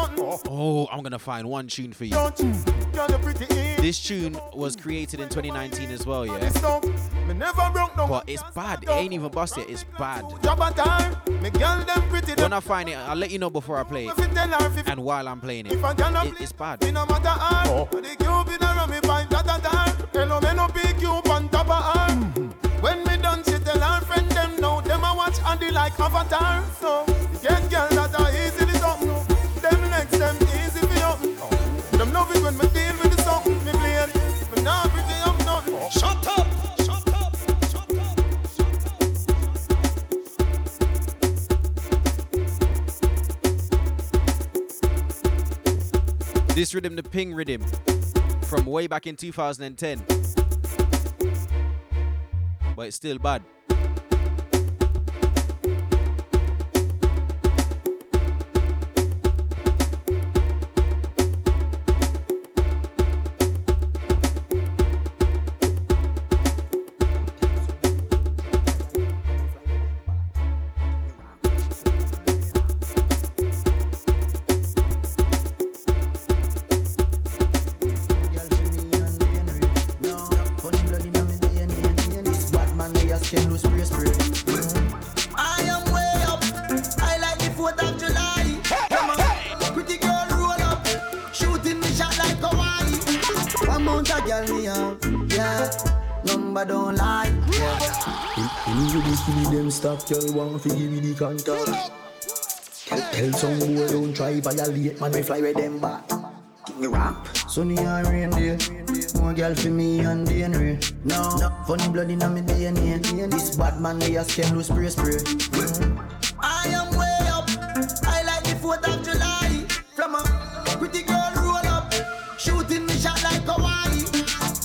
Oh, I'm gonna find one tune for you. Don't you? Girl you pretty easy. This tune was created in 2019 as well, yeah. Stop. Me never broke no. But it's bad. It ain't even bust yet. It's bad. Job a time. Me girl them pretty. When I find it, I'll let you know before I play it. If tell her if And while I'm playing it, If I cannot it it's bad. Me no matter her. Oh. The cube in a rum, me find that at her. Hello, me no pick you on top of her. When me done, she tell her friend them now. Them a watch Andy like Avatar. So, get girl that are easily This rhythm, the ping rhythm, from way back in 2010. But it's still bad. To give me the. Tell, tell some boy don't try violate, man we fly with them back. Give me rap. Sunny and rain day, more girl for me and DNA. No, no. funny blood in my DNA. This bad man they a scam do spray spray. I am way up. I like the 4th of July. From a pretty girl roll up, shooting me shot like Hawaii.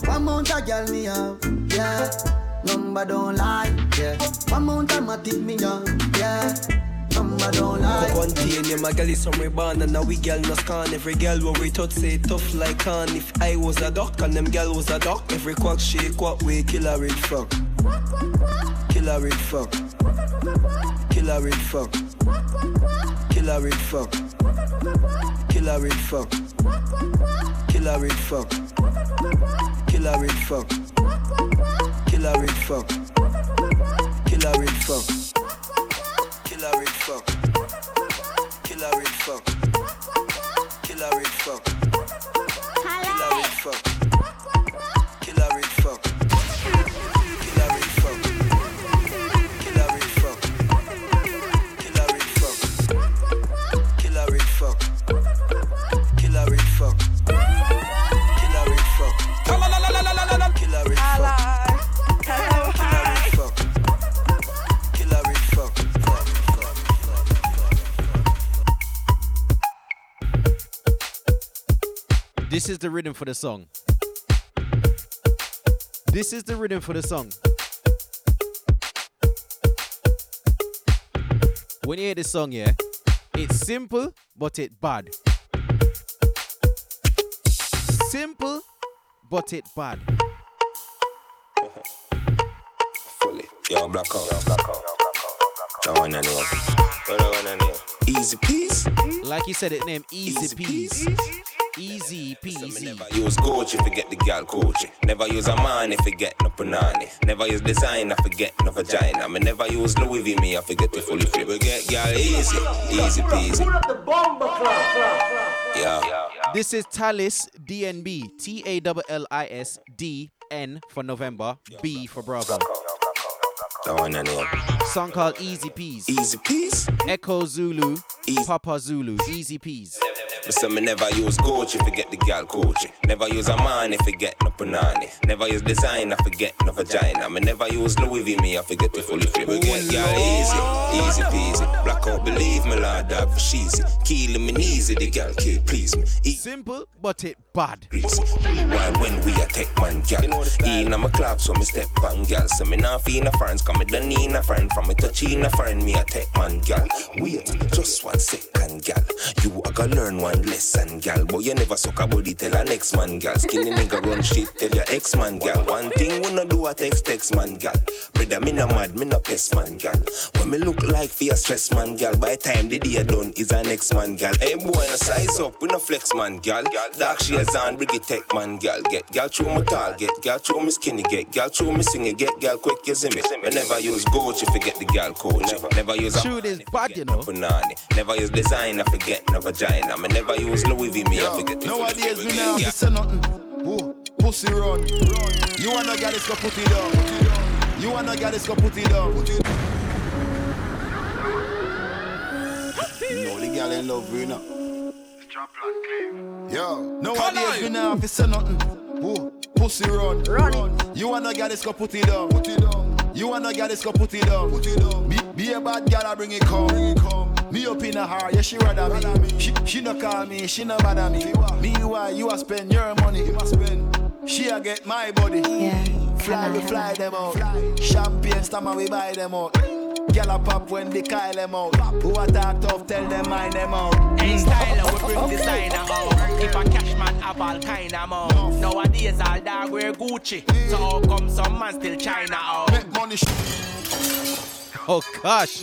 One mount a girl me have, yeah. Number don't lie, yeah. One mount a matic me young, yeah. Number don't lie. Contain yeah, my girl is somewhere born and now we girl no scan. Every girl where we touch say tough like can. If I was a duck and them girl was a duck, every quack shake what way kill a red fuck. Kill a red fuck. Kill a red fuck. Kill a red fuck. Kill a red fuck. Kill a red fuck. Kill a red fuck. Killer rig fuck. Killer rig fuck. Killer rig fuck. Is the rhythm for the song. This is the rhythm for the song. When you hear this song, yeah, it's simple, but it bad. Simple, but it bad. Fully. Yo, black out. Yo, black out. That one I know. I wanna know? Easy peas. Like you said, it name Easy, Peas. Easy peasy. Never use Gucci, forget the gal Gucci. Never use a man if you get no punani. Never use design, I forget no vagina. Me never use Louis V, me I forget to fully flip. We get gal easy, easy peasy. Yeah. This is Tallis DNB. T A L L I S D N for November, B for Bravo. That one I know. Song called Easy Peas. Easy Peas? Echo Zulu, Papa Zulu, Easy Peas. Me say me never use Gucci, forget the gal Gucci. Never use a man if forget no punani. Never use design, I forget no vagina. Me never use Louis V, me I forget to fully flip. We get gal easy, easy peasy. Black out, believe me, Lord, dog for cheesy. Killing me easy, the gal can't please me. E- Simple, but it bad. Greasy. Why when we attack man gal? In a my club, so me step on gal. So me not feel no friends, come me don't need a friend. From me touch in a friend, me attack man gal. Wait, just one second, gal. You a gonna learn one lesson, gal. But you never suck a body, tell a next man, gal. Skinny nigga run shit, tell your ex man, gal. One thing we no do a text, text man, gal. Brother, me no mad, me no pest man, gal. When me look like for a stress man, gal. By the time the day done, is a next man, gal. Hey boy, no size up, we no flex man, gal. Dark shades on, bring it tech man, gal. Get gal through my tall, get gal through me skinny, get gal through me singing, get gal quick, you see me. Me never use Gucci, forget the gal coach. Never never use a Shoot is bad, you know. Never use design, I forget no vagina. Me never use Louis V, me I forget to Nowadays we now have to say nothing. Who? Pussy run. You wanna get this, go put it down. You wanna get this, go put it down. You know the girl in love, you know. Yo, nowadays we now have to say nothing. Who? Pussy run. Run. You wanna get this, go put it down. Put it down. You wanna get this, go put it down. Put it down. Be, be a bad girl, I bring it come. Bring it come. Me up in a heart, yeah, she rather me. She, she no call me, she no bother me. Me why you a spend your money? You must spend. She a get my body. Fly, we fly them out. Champagne stammer, we buy them out. Gyal a pop when they call them out. Who a talk tough, tell them mind them out. Hey, mm. styler, we bring designer out. If a cash man have all kind of mouth. Nowadays, all dog wear Gucci. So how come some man still China out? Make money. Oh gosh.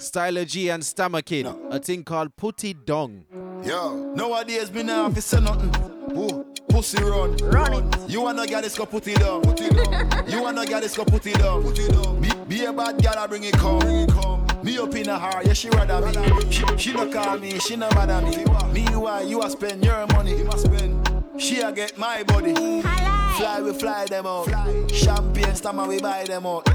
Stylo G and Stammer Kid. A thing called Putty Dong. Yo, nowadays me now have to say nothing. Pussy run. Run it. You wanna get this, go put it down. Put it down. you wanna get this, go put it down. Put it down. Be, be a bad girl, I bring it come. Bring it come. Me up in a heart, yeah, she rather me. She, she no call me, she no bother me. Me why you a spend your money? You must spend. She a get my body. Fly, we fly them out. Champagne stammer, we buy them out.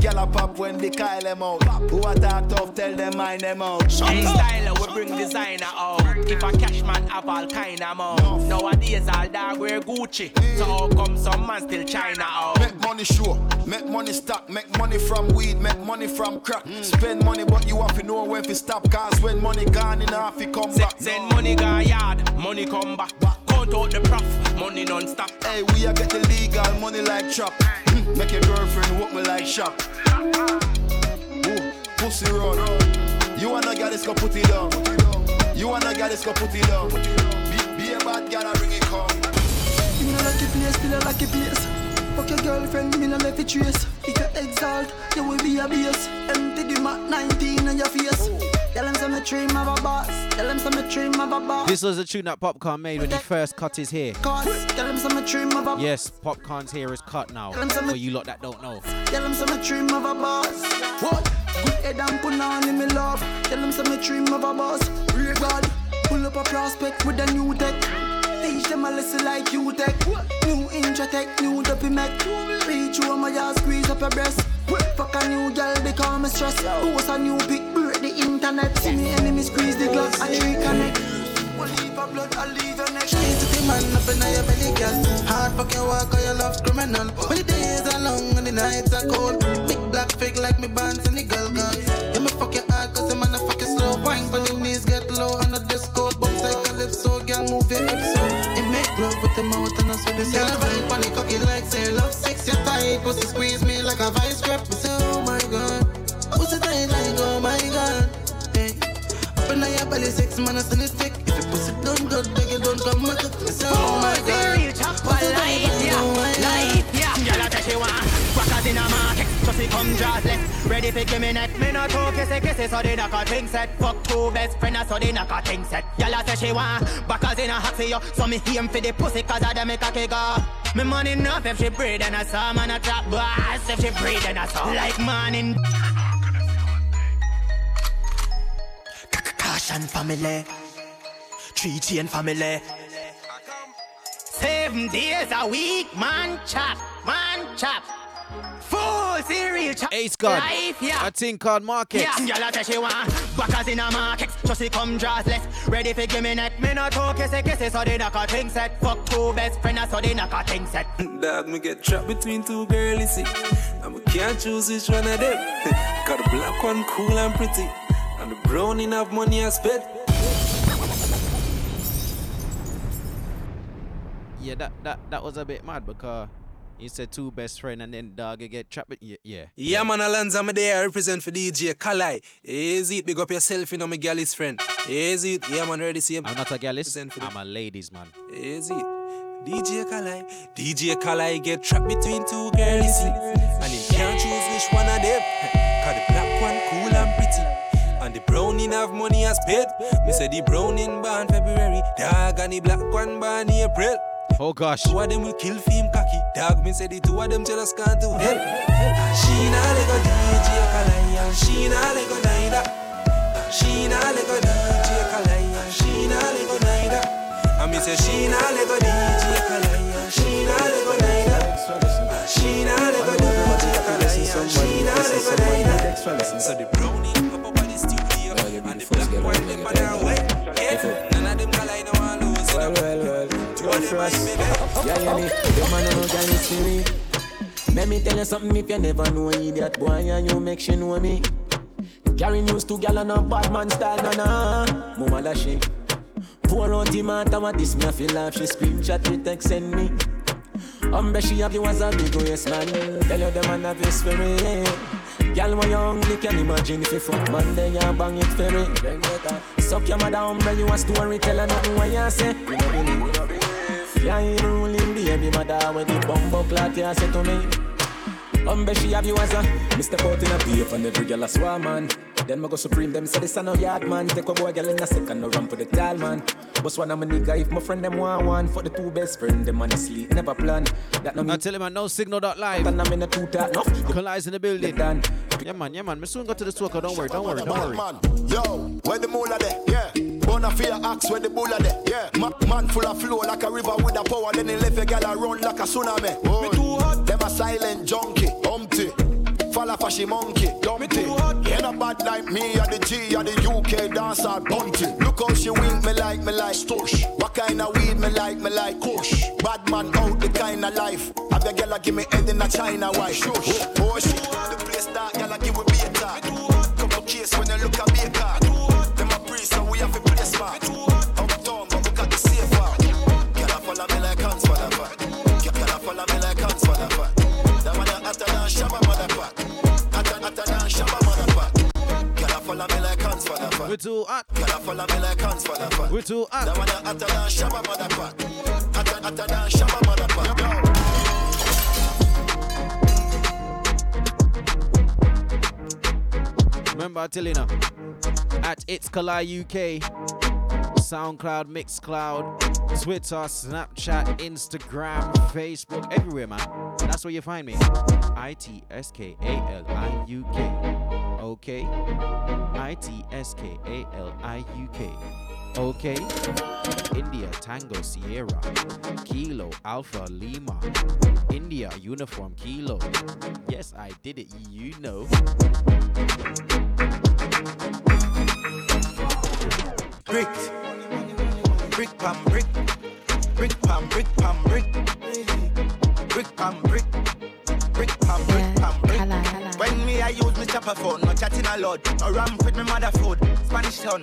Gyal a pop when they call them out. Who a talk tough, tell them mind them out. Hey, styler, we bring designer out. If a cash man have all kind of more. Nowadays all dog wear Gucci. So how come some man still China out? Make money sure, make money stock, make money from weed, make money from crack. Spend money, but you have to know when to stop. Cause when money gone in half, it come back. Send money go yard, money come back. Count out the prof, money non-stop. Hey, we are get the legal money like trap. Mm, Make your girlfriend walk me like shop. Ooh, pussy run. You wanna get this, go put it down. You wanna get this, go put it down. Be, be a bad girl and bring it come. Me no like the place, I like the place. Fuck your girlfriend, me no it trace. If you exalt, you will be a base. Empty the Mac 19 on your face. Tell them some dream of a boss. Tell them some dream of a boss. This was a tune that Popcaan made when he first cut his hair. Tell them some dream of a Yes, Popcaan's hair is cut now. Tell him some- For you lot that don't know. Tell them some dream of a boss. What? Good head and put on in me love. Tell them some dream of a boss. Real God, pull up a prospect with a new tech. Them a lesson like you tech. New Intratech, new dopey mech. Reach you on my ass, squeeze up your breast. Fuck a new girl, they call me stress. Post a new pic, break the internet. See me enemy squeeze the glass and reconnect. Leave a blood, I'll leave your neck. She's the man up in your belly, girl. Hard fuck your walk or your love's criminal. When the days are long and the nights are cold. Big black fake like me bands and the girl guns. Yeah, me fuck your hard cause the man a fuck you slow. Wine for the knees get low and the disco. Bounce like a so girl move your hips love with the mouth and I saw this girl vibe on the cocky like say love sex. You tight, pussy squeeze me like a vice grip. Me say oh my god. Pussy tight like oh my god. Hey. Up in your belly, sex man, I send it stick. If you pussy done good, beg you don't come back. Me say, oh my god. Real chop, one life, yeah, life, yeah. Girl, I tell she want Crackers in a market, so she come draws left Ready for give me neck. Me not talk, kissy, kissy, so they knock a thing set. Fuck two best friends, so they knock a thing set. I tell she want Backers in a hot for you So me aim for the pussy, cause I dem make a kick off. Me money enough if she breathe and I saw Man, a trap boss if she breathe and I saw. Like morning. Caution family, three chain family. Seven days a week, man chop, man chop. Full serial chop Ace God. Life, yeah A thing called market. Yeah, girl, I tell she want Backers in a market, so she come draws less Ready for give me neck, me not talk, kissy, kissy So they knock a thing set Fuck two best friends, so they knock a thing set Dog, me get trapped between two girlies, see. And me can't choose which one of them. Got the black one cool and pretty. And the brown enough money I spent. Yeah, that, that that was a bit mad because you said two best friend and then dog you get trapped. Yeah, yeah. Yeah, man, Alonzo, me there, I represent for DJ Kali. Easy, big up yourself, you know, me galley's friend. Easy, yeah, man, ready, see him. I'm not a gyalist, I'm a ladies man. Easy. DJ Kali, DJ Kali get trapped between two girls. And he can't choose which one of them. Cause the black one cool and pretty. And the brown in have money as paid. Me say the brown in born February. Dog and the black one born April. Oh gosh. Two of them will kill film cocky. Dog me say the two of them jealous can't do hell. She nah let go DJ Kali and she nah let go neither. She nah let go DJ Kali and she nah let go neither. And me say she nah let go DJ Kali and she nah let go neither. She nah let go DJ Kali and she nah let go neither. So the brownie up up at the studio and the black one them on their way. Yeah, none of them Kali no want lose. Well, well, well. Them First, baby. yeah, yeah, me. The man who can see me. Let me tell you something if you never know idiot boy and you make she know me. Carry news to gal on a bad man style, na na. Mama da shake. Pour out matter what this me I feel like she screenshot she text send me. Umbre she have you as a big waist man. Tell you the man have his spirit. Girl when you hungry can imagine if you fuck man then you bang it for me. Suck your mother umbre you a story tell her nothing what you say. You you ruling baby mother when the bumbo clock you say to me. Umbe she have you as a Mr. Out in a beef and every girl a swarm man Then me go supreme them say this a no yard man Take a boy girl in a second no run for the tall man But one of my nigga if my friend them want one For the two best friend them honestly never plan That no I tell him I no signal dot live. And I'm in a two talk no Collies in the building. Yeah man, yeah man. Me soon go to the soccer. Don't worry, don't worry, don't worry. Man, yo, where the mula there? Yeah. Bona fear axe where the bulla there? Yeah. Ma- man full of flow like a river with a power. Then he left a gal a run like a tsunami. Me too hot. Them a silent junkie, humpty. Fall off a she monkey, dumpty. Ain't a bad like me, or the G, or the UK dancer, bunty. Look how she wink me like, me like, stush. What kind of weed me like, me like, kush. Bad man out the kind of life. Have your girl give me head in a China white. Shush. Oh, shit, the place start, girl give me We're too hot. We're too hot. Remember, I at It's Kali UK, SoundCloud, Mixcloud, Twitter, Snapchat, Instagram, Facebook, everywhere, man. That's where you find me. I T S K A L I U K. Okay? I T S K A L I U K. Okay? India, Tango, Sierra, Kilo, Alpha, Lima, India, Uniform, Kilo. Yes, I did it, you know. Brick, brick pam brick, brick pam brick pam brick, brick pam brick, brick pam brick pam brick. When me I use me chopper phone, no chatting a lot, no ramp with me mother food, Spanish town,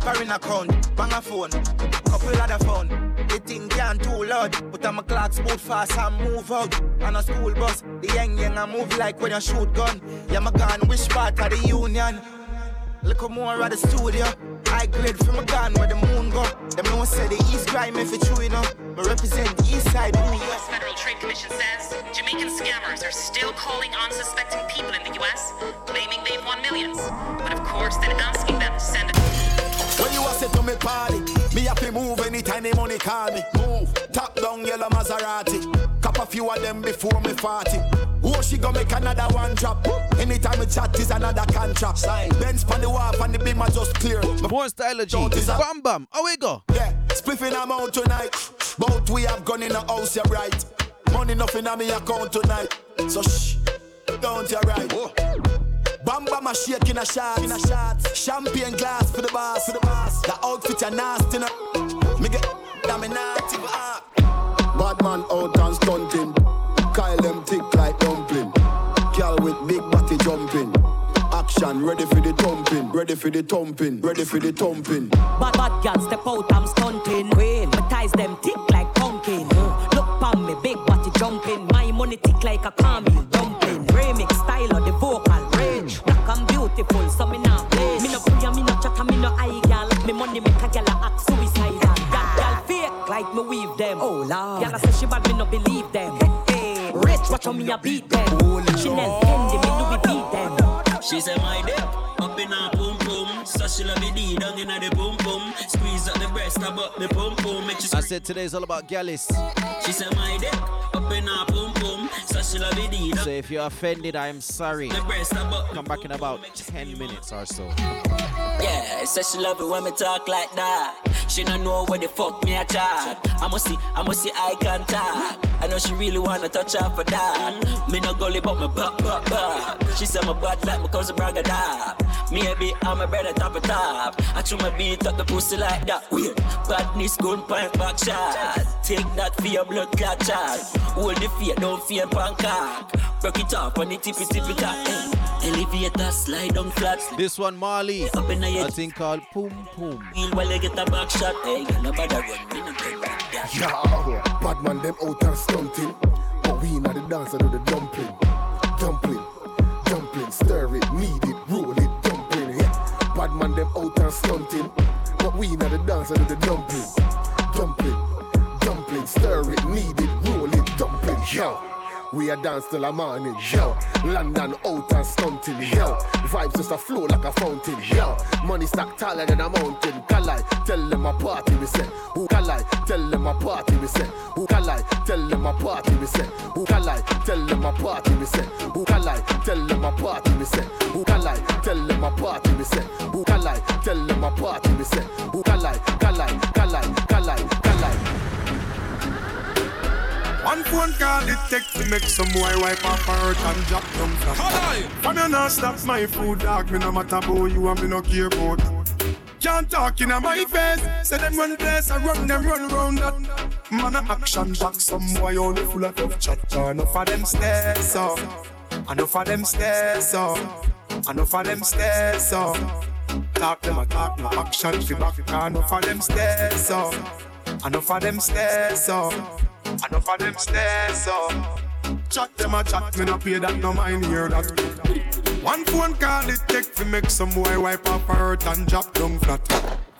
foreign account, bang a phone, couple other phone. The thing can't too loud, but I'm a clock boot fast and move out. On a school bus, the young young I move like when you shoot gun. Yeah, my gun, which part of the union? Look more at the studio. I grade from a gun where the moon go. Them no say the east crime if it's true, you know. Me represent the east side. The U.S. Federal Trade Commission says Jamaican scammers are still calling unsuspecting people in the U.S., claiming they've won millions. But of course, then asking them to send it. When you a say to me party, me have to move anytime the money call me. Move, top down yellow Maserati. Cop a few of them before me 40. Oh, she gonna make another one drop. Anytime we chat is another contract. Sign. Benz pan the wharf and the beam are just clear. More stylogy. Bam bam. How we go? Yeah, spliffing I'm out tonight. Both we have gone in the house, you're right. Money nothing on me account tonight. So shh, don't you right. Oh. Bam bam a shake in a shot, in a shot. Champagne glass for the boss, for the boss. The outfit are nasty, no. Me get damn me naughty, but. Bad man out and stunting. Kyle them thick like dumpling. Girl with big body jumping. Action ready for the thumping, ready for the thumping, ready for the thumping. Bad bad girl step out, I'm stunting. Queen, my ties them thick like pumpkin. Look pon me, big body jumping. My money thick like a caramel lord, girl say she bad, me no believe them. Hey, rich, watch how me a beat them. Chanel, Fendi, me Louis beat them. She said my dick up in her boom boom, so she love it D down in the boom boom. Squeeze up the breast about the boom boom, make you. I said today's all about Gyalist. She said my dick up in her boom boom, so she love D So if you're offended, I'm sorry. Breast Come back in about 10 minutes or so. Yeah, say she love it when me talk like that. She don't know where the fuck me a chat. I must see, I must see eye contact. I know she really wanna touch her for that. Me no gully but me back, back, back. She said my butt like me cause a Me dab. Maybe I'm a better top of top. I chew my beat up the pussy like that. Weird. Badness gun point back shot. Take that for your blood clot shot. Hold the fear, don't fear pancake. Broke it off on the tippy tippy top. Hey. Elevator slide down flat. This one, Marley. Up in the I think called Poom Poom. While you get a back shot, hey, girl, nobody run me no get back that. Yeah, bad man them out and stunting, but we inna the dance and do the dumpling, dumpling, dumpling, stir it, knead it, roll it, dumpling. Yeah, man them out and stunting, but we inna the dance and do the dumpling, dumpling, dumpling, stir it, knead it, roll it, dumpling. Yo. We a dance till the morning, yo. London out and stunting, yo. Vibes just a flow like a fountain, yo. Money stack taller than a mountain. Kali, tell them a party, we say. Who Kali, tell them a party, we say. Who Kali, tell them a party, we say. Who Kali, tell them a party, we say. Who Kali, tell them a party, we say. Who Kali, tell them a party, we say. Who Kali, tell them a party, we say. Who Kali, Kali, One phone call it take to make some boy wipe off her hurt and drop down flat. From you not stop my food, dog. Me no matter about you and me no care about. Can't talk in my face. Say them run place, I run them run round that. Man a action back, some boy only full of tough chat. Enough of them stairs up, enough of them stairs up, enough of them stairs up. Talk them a talk, no action fi back. Enough of them stairs up, enough of them stairs up, enough of them stairs up. Chat them a chat, me no pay that, no mind hear that. One phone call it take to make some boy wipe up her hurt and drop down flat.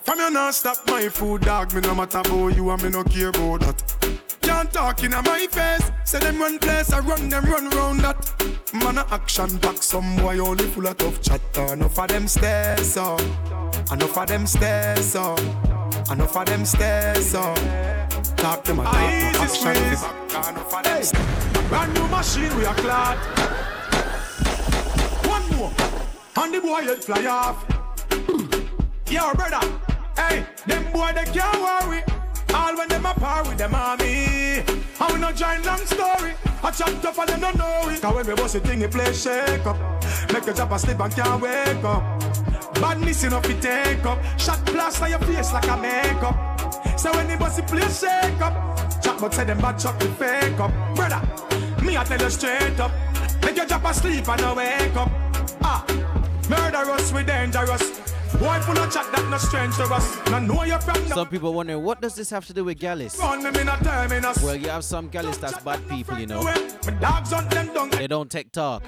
From you not stop my food, dog. Me no matter about you and me no care about that. Can't talk in my face. Say them run place, I run them run round that. Man a action back, some boy only full of tough chatter. Enough of them stairs up, enough of them stairs up, enough of them stairs up. Talk them a talk, no action back, enough of them. Hey. Brand new machine we are clad One more. And the boy head fly off. Yo, brother. Hey, them boy they can't worry. All when them apart with them army. I will not join long story. I chop up and them don't know it. Cause when we bust a thing, it play shake up. Make a drop a sleep and can't wake up. Badness enough to take up. Shot plaster your face like a makeup. So when the bossy play shake up. Chop but say them bad chop the fake up. Brother, me I tell you straight up. Make your drop asleep and no wake up. Ah, murderous, we dangerous. Why full of chat that no strange to us? Now know you're from Some people wondering what does this have to do with Gallus? Well, you have some Gallus that's bad people, you know. They don't take talk.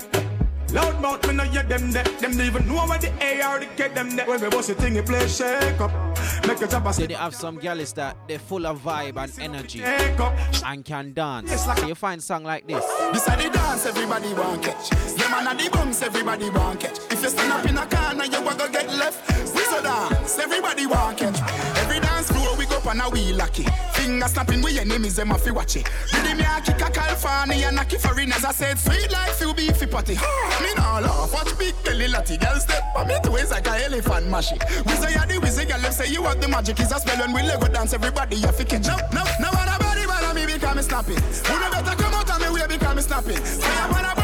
Loud mouth, me no hear them there. Them even know where the AR to get them there. When we bust a thing, you play shake up. Make a job a They have some gals that they're full of vibe and energy and can dance. Yes, like so you find song like this. This are the dance everybody want catch. Yeah man, the bumps everybody want catch. If you stand up in a corner, you want to get left. We so dance, everybody want catch. Go up and we lucky. Finger snapping with enemies, them a fi watch it. Did me a kick a California and a foreigners. I said sweet life you beefy patty. Me nah laugh, watch big belly latty girl step on me ways like a elephant mashy. We say the wizzy girl, them say you have the magic is a spell when we Lego dance. Everybody you fi catch. No, no, no, nobody bother me because me snapping. Who no better come out of me way because me snapping. Say I wanna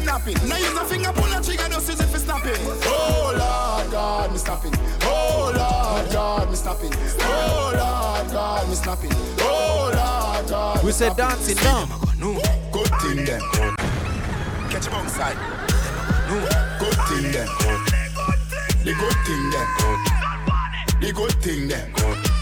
kidnapping. Now use a finger pull a trigger, just use it for snapping. Oh Lord God, me snapping. Oh Lord God, me snapping. Oh Lord God, me snapping. Oh Lord God. We said dancing now. No, good thing then. Catch him outside. No, good thing then. The good thing then. The good thing then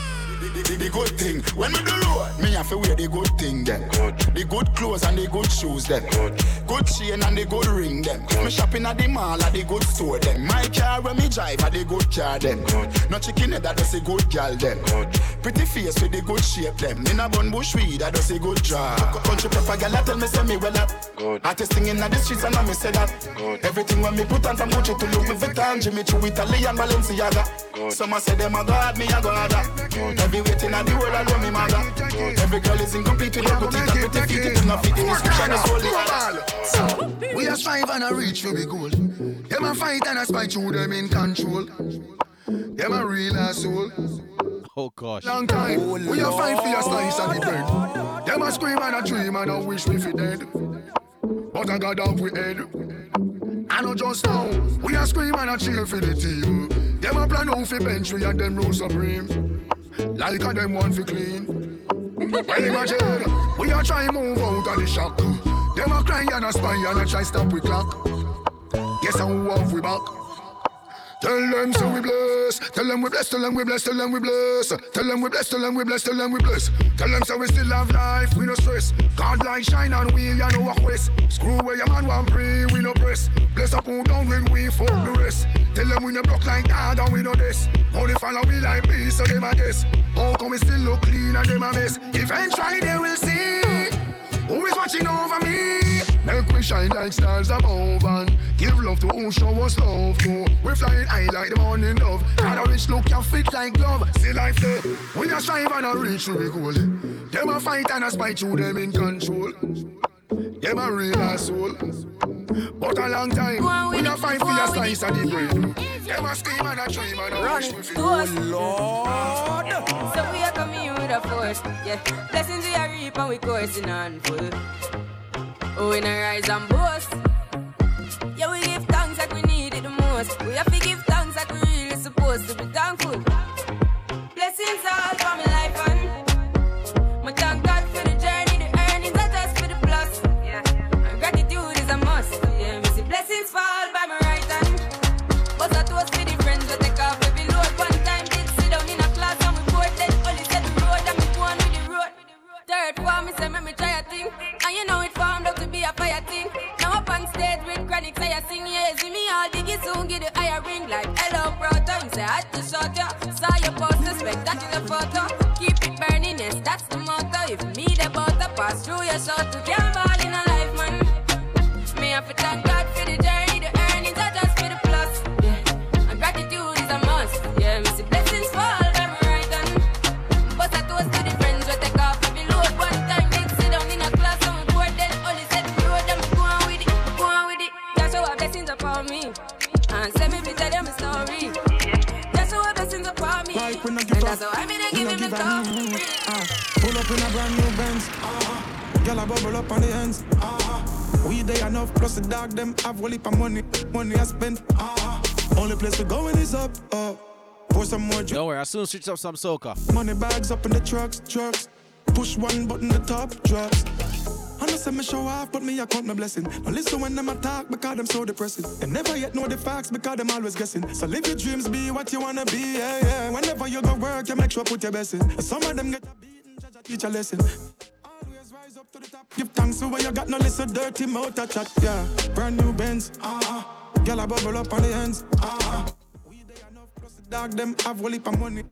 the, the, good thing. When me do road, me have to wear the good thing then. Good. The good clothes and the good shoes then. Good. Good chain and the good ring then. Good. Me shopping at the mall at the good store then. My car when me drive at the good car then. Good. No chicken head that does a good gal then. Good. Pretty face with the good shape them. In a bun bush weed that does a good job. Country proper gal tell me say me well up. Good. Artist singing at the streets and I me say that. Good. Everything when me put on from Gucci to Louis Vuitton, Jimmy Choo, Italian, Balenciaga. Good. Some I say them a god, me a god. Every waiting at the world, I know me mother. Every girl is incomplete with a good thing, pretty feet, it not fit in description, it's holy. We are strive and a reach for the goal. Them a fight and a spite through them in control. Them a real asshole. Oh gosh. Long time. Oh, we are fight for your slice of the bread. Them a scream and a dream and a wish me fi dead. But I got off with head. I know just now. We are scream and a cheer for the team. Them a plan out fi bench we and them rule supreme. Like a them want fi clean. well imagine, we are trying move out of the shock. Them a cry and a spy and a try stop we clock. Guess who have we back? Tell them so we bless. Tell them we bless. Tell them we bless. Tell them we bless. Tell them we bless. Tell them we bless. Tell them we bless. Tell them so we still have life. We no stress. God like shine and we ya know what quest. Screw where your man want pray. We no press. Bless up who down when we fuck the rest. Tell them we no block like God and we no this. Only follow we like peace so them a guess. How come we still look clean and them a mess? Eventually they will see who is watching over me. Make we shine like stars above and give love to who show us love to. We flying high like the morning dove. And a rich look can fit like glove. See life there. We are strive and a reach to be goal. Them a fight and a spite through them in control. Them a real asshole. But a long time, we not find for your slice of the bread. Them a scream and a dream and a wish me Oh Lord. So we are coming with a force, yeah. Blessings we are reap and we coursing on full. Oh, we not rise and boast. Yeah, we give thanks like we need it the most. We have to give thanks like we really supposed to be thankful. I bubble up on the ends. Ah, we they enough, plus the dog them have a heap of money, money I spend. Ah, only place we going is up, up. Pour some more Don't worry, I'll soon switch up some soca. money bags up in the trucks, trucks. Push one button, the top drops. I know say me show off, but me I count my blessing. Now listen when them attack because them so depressing. Them never yet know the facts because them always guessing. So live your dreams, be what you wanna be, yeah, yeah. Whenever you go work, you make sure put your best in. And some of them get a beating, judge a teach a lesson. Always rise up to the top. Give thanks for where you got no listen dirty mouth a chat, yeah. Brand new Benz, ah. Girl I bubble up on the ends, ah. We they enough plus the dog them have a heap of money.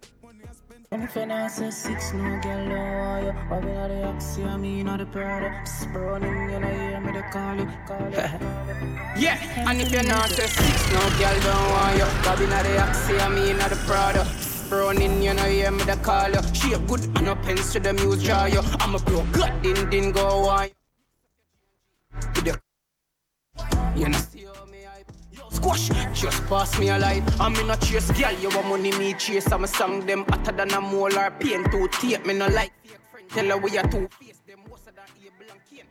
And if you not say six, no girl don't want you. Why we not the oxy, I mean not the Prada. Sprawling, you know, hear me, they call you, call you. Yeah, and if you're not say six, no girl don't want you. Bobby not the oxy, I mean not the Prada. Running, you know, hear me, they call you. Shape good, and no pens to the muse draw you. I'm a blow, God, din din go on. The you know, see how me hype. Squash, just pass me a light. I'm in a chase, girl. You want money, me chase. I'm a song them hotter than a molar. Pain to tape, me no like. Tell her we are two face. Them worse than Abel and Cain.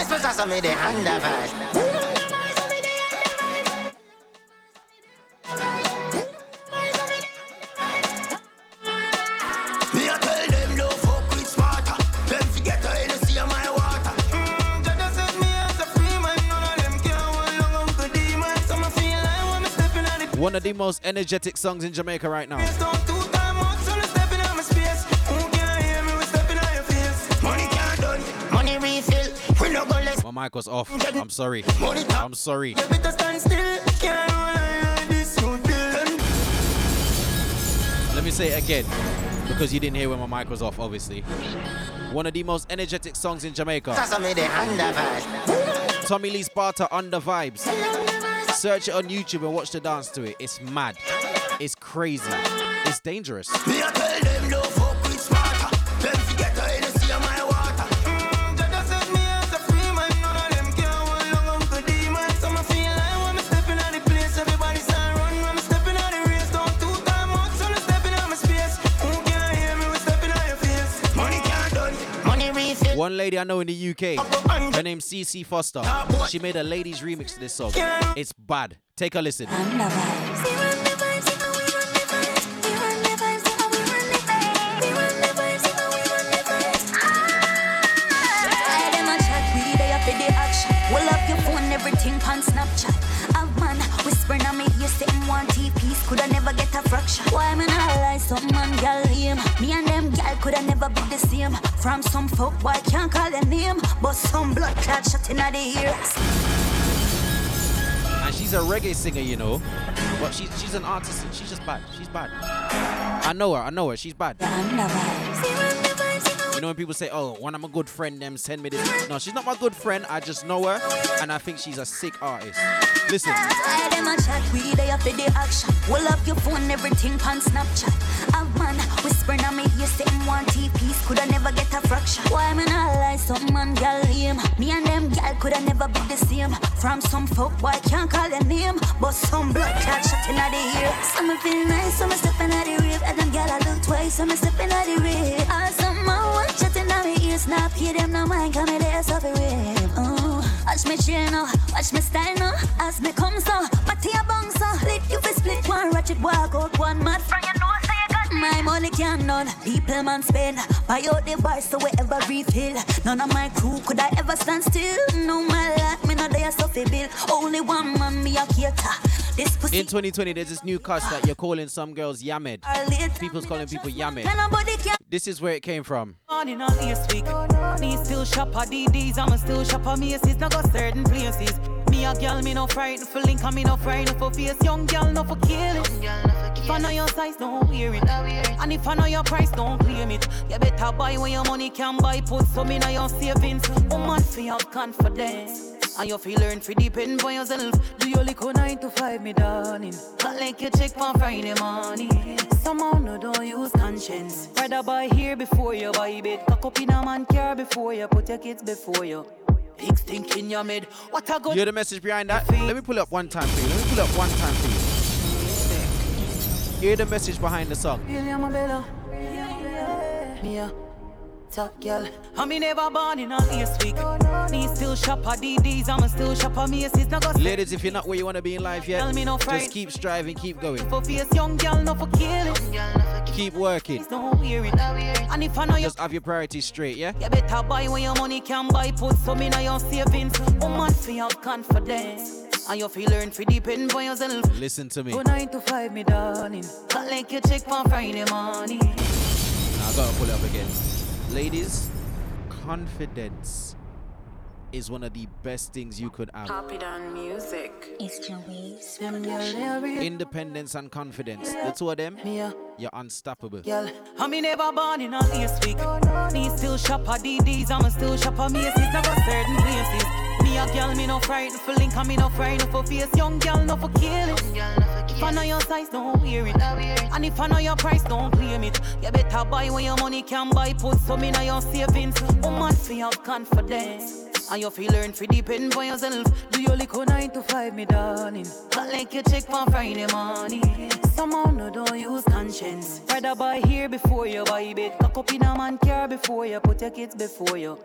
Me me the underpass. Me a tell them no fuck with smarter. Them forget the Hennessy and my water. Jada set me as a free man, none of One of the most energetic songs in Jamaica right now. My mic was off. I'm sorry. I'm sorry. Better stand still. Can't roll like this, you feel. Let me say it again because you didn't hear when my mic was off, obviously. One of the most energetic songs in Jamaica. Supposed me the underpass. Tommy Lee Sparta under vibes. Search it on YouTube and watch the dance to it. It's mad. It's crazy. It's dangerous. One lady I know in the UK, her name's CC Foster. She made a ladies remix to this song. It's bad. Take a listen. Everything on Snapchat. A man whispering on me, want T-piece, coulda never get a. Why not some man. Me and them coulda never be the same. From some folk, boy can't call their name, but some blood clot shot inna the ears. And she's a reggae singer, you know. But she's she's an artist. She's just bad. She's bad. I know her. I know her. She's bad. You know when people say, "Oh, when I'm a good friend, them send me this." No, she's not my good friend. I just know her, and I think she's a sick artist. Listen. I them a chat, we they up the action. Well up your phone, everything on Snapchat. A man on me, say him want T-piece, coulda never get a fraction. Why me not lie, some man gal him. Me and them gal coulda never be the same. From some folk boy can't call their name, but some blood clot shot inna the ear. Some feel nice, some a stepping at the rave, and them gal I look twice, some a stepping at the rave. And ah, some man want chatting at me ears, not pay them no mind, come there suffer rave. Oh, uh, watch me chain now, watch me style now, as me come so, tear bang so, lick you fi split one ratchet walk out one mad friend, you know say you got my money can none, people man spend, buy out the bars so wherever refill. None of my crew could I ever stand still. No my life, me not there so bill. Only one man me a cater. This pussy In 2020, there's this new cuss that you're calling some girls Yamed. People's calling people Yamed. This is where it came from. Morning on last week. Me still shop at DDs, I'm still shop at Macy's. Now go certain places. Me a girl, me no frightened for link, me no frightened for face. Young girl, no for kill it. If I know your size, don't wear it. And if I know your price, don't claim it. You better buy when your money can buy. Put some in your savings. Woman, fi have confidence. And you feel learn to depend on yourself. Do your liquor nine to five, me darling. Not like you check on Friday morning. Somehow no don't use conscience. Rather buy here before you buy bed. Cock up in a man car before you put your kids before you. Big stink in your mid. What a good. You hear the message behind that? Let me pull it up one time for you. Let me pull it up one time for you. Hear the message behind the song. William Abella. Mia. Top girl. I me never born in a last week. Me still shop at DDs, I'm still shop at Macy's. Now go Ladies, if you're not where you want to be in life yet, Tell me no just keep striving, keep going. for face young girl, no for kill it. Keep working. Don't. And if I know you, Just have your priorities straight, yeah? you better buy when your money can buy. Put some in your savings. Woman, fi have confidence. And you feel learn fi depend on yourself. Listen to me. Go nine to five, me darling. Not like you check on Friday morning. Now I gotta pull it up again. Ladies, confidence is one of the best things you could have. Pop it on music. It's Joey's. Independence and confidence. The two of them, you're unstoppable. Girl, I me never born in a last week. Me still shop at DDs, I'm still shop at Macy's. Now go certain places. Me a girl, me no frightened for link, me no frightened for face. Young girl, no for kill it. If I know your size, don't wear it. And if I know your price, don't claim it. You better buy when your money can buy. Put some in your savings. Woman, fi have confidence. And you feel learn fi depend on yourself. Do your liquor nine to five, me darling. Not like you check on Friday morning. Somehow no don't use conscience. Rather buy here before you buy bed. Cock up in a man car before you put your kids before you.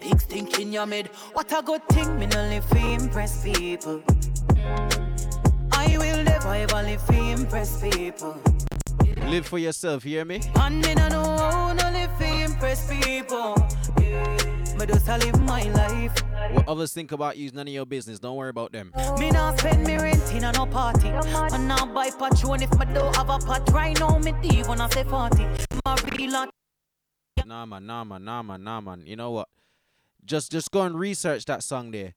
Big stink in your mid. What a good thing, me no live fi impress people. I will never ever live fi impress people. Live for yourself, hear me? And me no know how no live impress people. Me just a live my life. What others think about you is none of your business. Don't worry about them. Me not spend me rent in a no party. And now buy patron if me don't have a pot. Right now me deep when I say 40. My real. Nah man, nah man, nah man, nah man. You know what? Just just go and research that song there.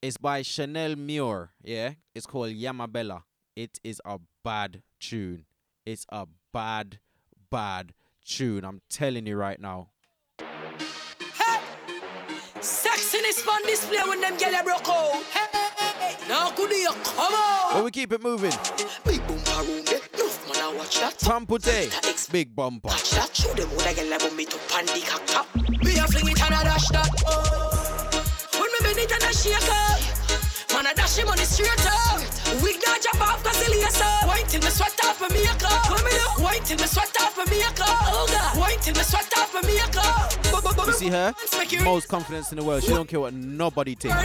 It's by Shanique Marie. Yeah, it's called Yamabella. It is a bad tune. It's a bad, bad tune. I'm telling you right now. Sexiness on display when them gyal broke out. Hey, now could you come on? But we keep it moving. Big bumper room there, enough man I watch that. Pamputtae, big bumper. Watch that, show them what I get like me to pan the cock top. Me a fling it and a dash that. A shake up. Man a dash him on the straight up. Oh. Wig not jump off cause he lace up. Wine till me sweat off my makeup. When me look, wine till me sweat off my makeup. Oh God, wine till me sweat off my makeup. You see her? Most confidence in the world. She don't care what nobody thinks.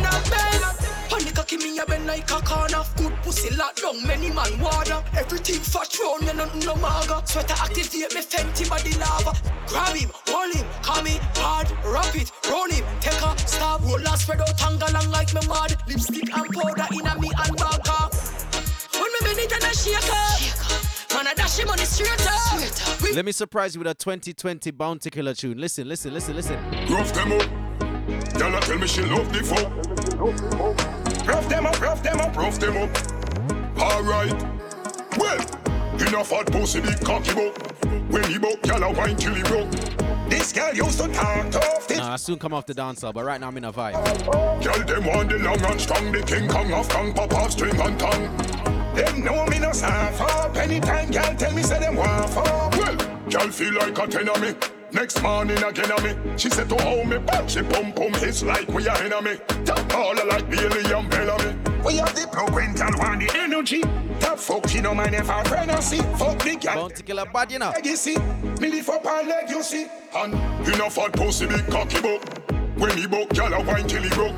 Burn up bell. Panic a give me a bend like a corner. Good pussy lock down, many man water. Everything fat round, you nothing no maga. Sweater activate me fenty body lava. Grab him, hold him, call me hard, wrap it, roll him, take a stab, roll and spread out tongue along like me mad. Lipstick and powder in a me handbag. ah. When me bend it and a shake up. Man, I dash him on the straight up. Let me surprise you with a 2020 Bounty Killer tune. Listen, listen, listen, listen. Rough them up. Girl, tell me she love the fuck. Rough them up, rough them up, rough them up. Alright. Well, enough hot pussy, big cocky buck. When he buck, girl, a wine till he broke. This girl used to talk tough. This Nah, I soon come off the dancer, but right now I'm in a vibe. Girl, them want the long and strong, the King Kong of Kong, Papa string and tongue. Them know me no soft up. Anytime girl tell me say them want fuck. Well, girl feel like a ten of me. Next morning again of me. She said to hold me back. She pum pum hits like we are enemy. Top all like Bailey and Bellamy. We have the plug when girl want the energy. Top fuck you know man if I friend I see. Fuck the girl. Bounty killer bad you know. Legacy. Me lift up her leg you see. And enough fat pussy big cocky buck. When he buck, girl a wine till he broke.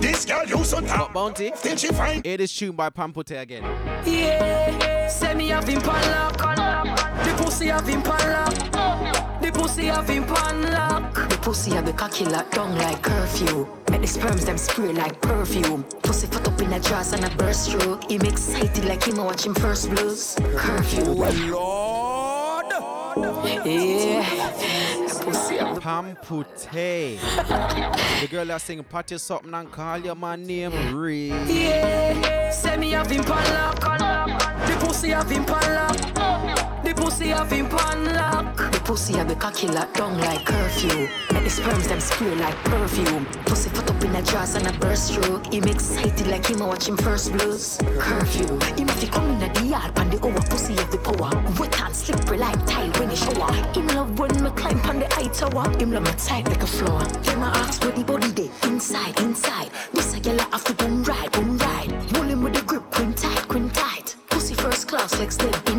This girl used to talk. Bounty. Till she find. It is this tune by Pamputtae again. Yeah, say me have him pan lock. The pussy have him pan lock. The pussy have him pan lock. The pussy have the cocky locked down like curfew. Make the sperms them spray like perfume. Pussy foot up in a dress and a burst through. Him excited like him watching first blues. Curfew. Oh Lord. Yeah. The pussy have the the girl that sing party something and call your man name Ray. Yeah, say me have him pan lock. The pussy have him pan lock. The pussy have him pan lock. The pussy have the cocky locked down like curfew. Make the sperms them spray like perfume. Pussy foot up in a dress and a burst through. Him excited like him watch him first blues. Curfew. Him if he come in the yard and the over pussy have the power. Wet and slippery like tile when he shower. Him love when me climb on the high tower. Him love me tight like a floor. Him a ask where the body day. Inside, inside. This a girl have to boom ride, boom ride. Him with the grip, queen tight, tight. Pussy first class like step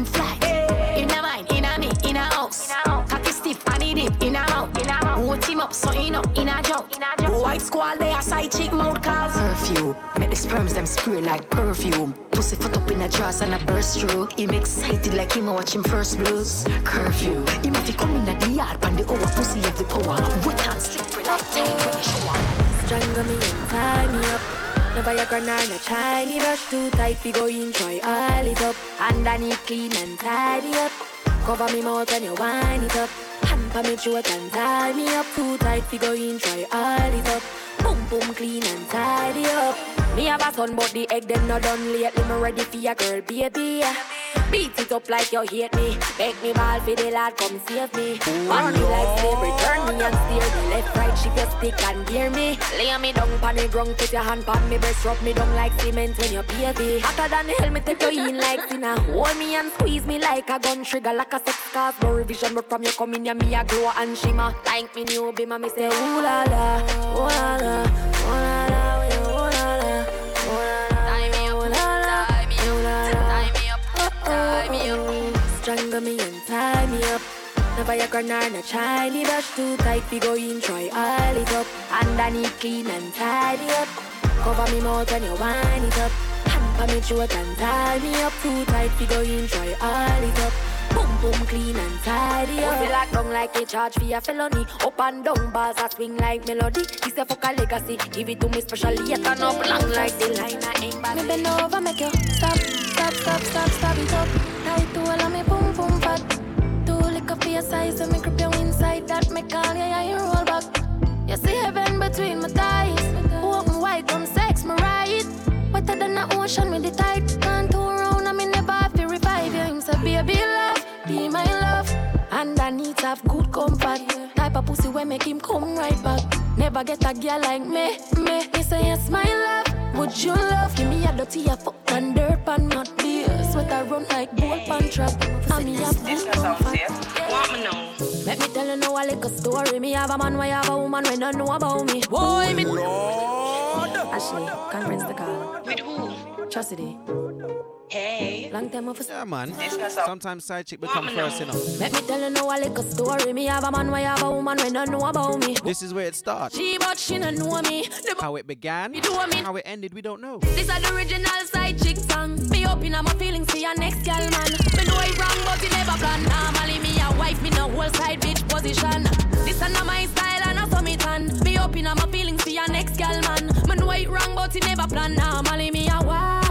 like perfume. Pussy foot up in a dress and a burst through. Him excited like him watch him first blues. Curfew, him if he come in the yard, and the over pussy have the power. Wet and slippery like tile when he shower. Strangle me and tie me up. No Viagra nor no Chinese brush too tight. We go try all it up. Underneath clean and tidy up. Cover me mouth when you wind it up. Hand pa me throat and tie me up too tight. We go try all it up. Boom boom clean and tidy up. Me have a son but the egg them not done lately. Me ready for your girl baby. Beat it up like you hate me. Make me ball for the lad, come save me. On me like slavery, turn me and steer me. Left, right, shift your stick and gear me. Lay me down pan the ground, put your hand pan me breast, rub me down like cement when you baby. Hotter than hell, me take you in like sinner. Hold me and squeeze me like a gun trigger, like a sex cause no revision. But from you coming, yeah, me a glow and shimmer. Like me new be me say ooh la la, ooh la la, ooh la la, Strangle me and tie me up. No Viagra nor no Chinese brush too tight. We go in try all it up. Underneath clean and tidy up. Cover me mouth when you wind it up. Pa me throat and tie me up too tight. We go in try all it up. Boom boom clean and tidy up. Feel like down like a charge for a felony. Up and down bars a swing like melody. This a fuck a legacy. Give it to me specially. Yet turn up long like the line I ain't bad. Me bend over make you stop, stop, stop, stop, stop it up. Tight to all of me boom boom fat. Too liquor for your size, so me grip you inside that me call you, yeah, you roll back. You see heaven between my thighs. Open wide, come sex me right. Wetter than the ocean with the tide. Can't love, be my love. to have good comfort. Type of pussy where make him come right back. Never get a girl like me, me. Me say yes, my love. Would you love? Give me a dirty a fuck and dirt pan not beer. Sweater run like bull pan trap. And me have good comfort. Want me know? Let me tell you now a little story. Me have a man, why have a woman when don't know about me. Boy, me. Ashley, conference the call. With who? Chastity. Hey. Long time of Yeah, man. Sometimes side chick become Woman, first, you know. Let me tell you now a little story. Me have a man, why have a woman when don't know about me. This is where it starts. She but she don't know me. The How it began, You do what I how it ended, we don't know. This is the original side chick song. Me open up my feelings for your next girl, man. Me know it wrong, but it never plan. Normally me a wife, me no whole side bitch position. This is not my style and I saw me tan. Me open up my feelings for your next girl, man. Me know it wrong, but it never plan. Normally me a wife.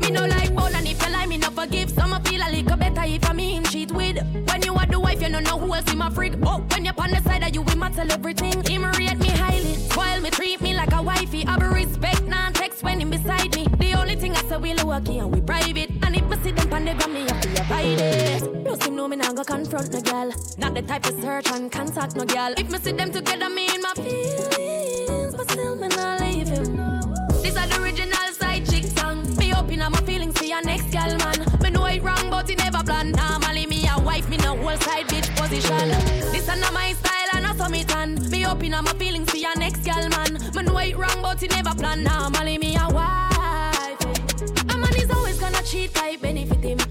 Me no like ball and if you lie, me no forgive. Some feel a little better if I mean cheat with. When you are the wife, you don't know who else in my freak. Oh, when you're on the side, of you will tell everything. Him rate me highly, spoil me, treat me like a wifey. I be respect, non text when him beside me. The only thing I say we lucky and we private. And if I see them on me have to bad. it. Plus no, know me not go confront no girl. Not the type of search and contact no girl. If me see them together, me in my feelings, but still me not leave him. This is the original side chick song. Me open up my feelings for your next girl, man. Me know it wrong, but it never plan. Normally me a wife, me no whole side bitch position. This is not my style, and not me tan. Me open up my feelings for your next girl, man. Me know it wrong, but it never plan. Normally me a wife. A man is always gonna cheat, like benefit him.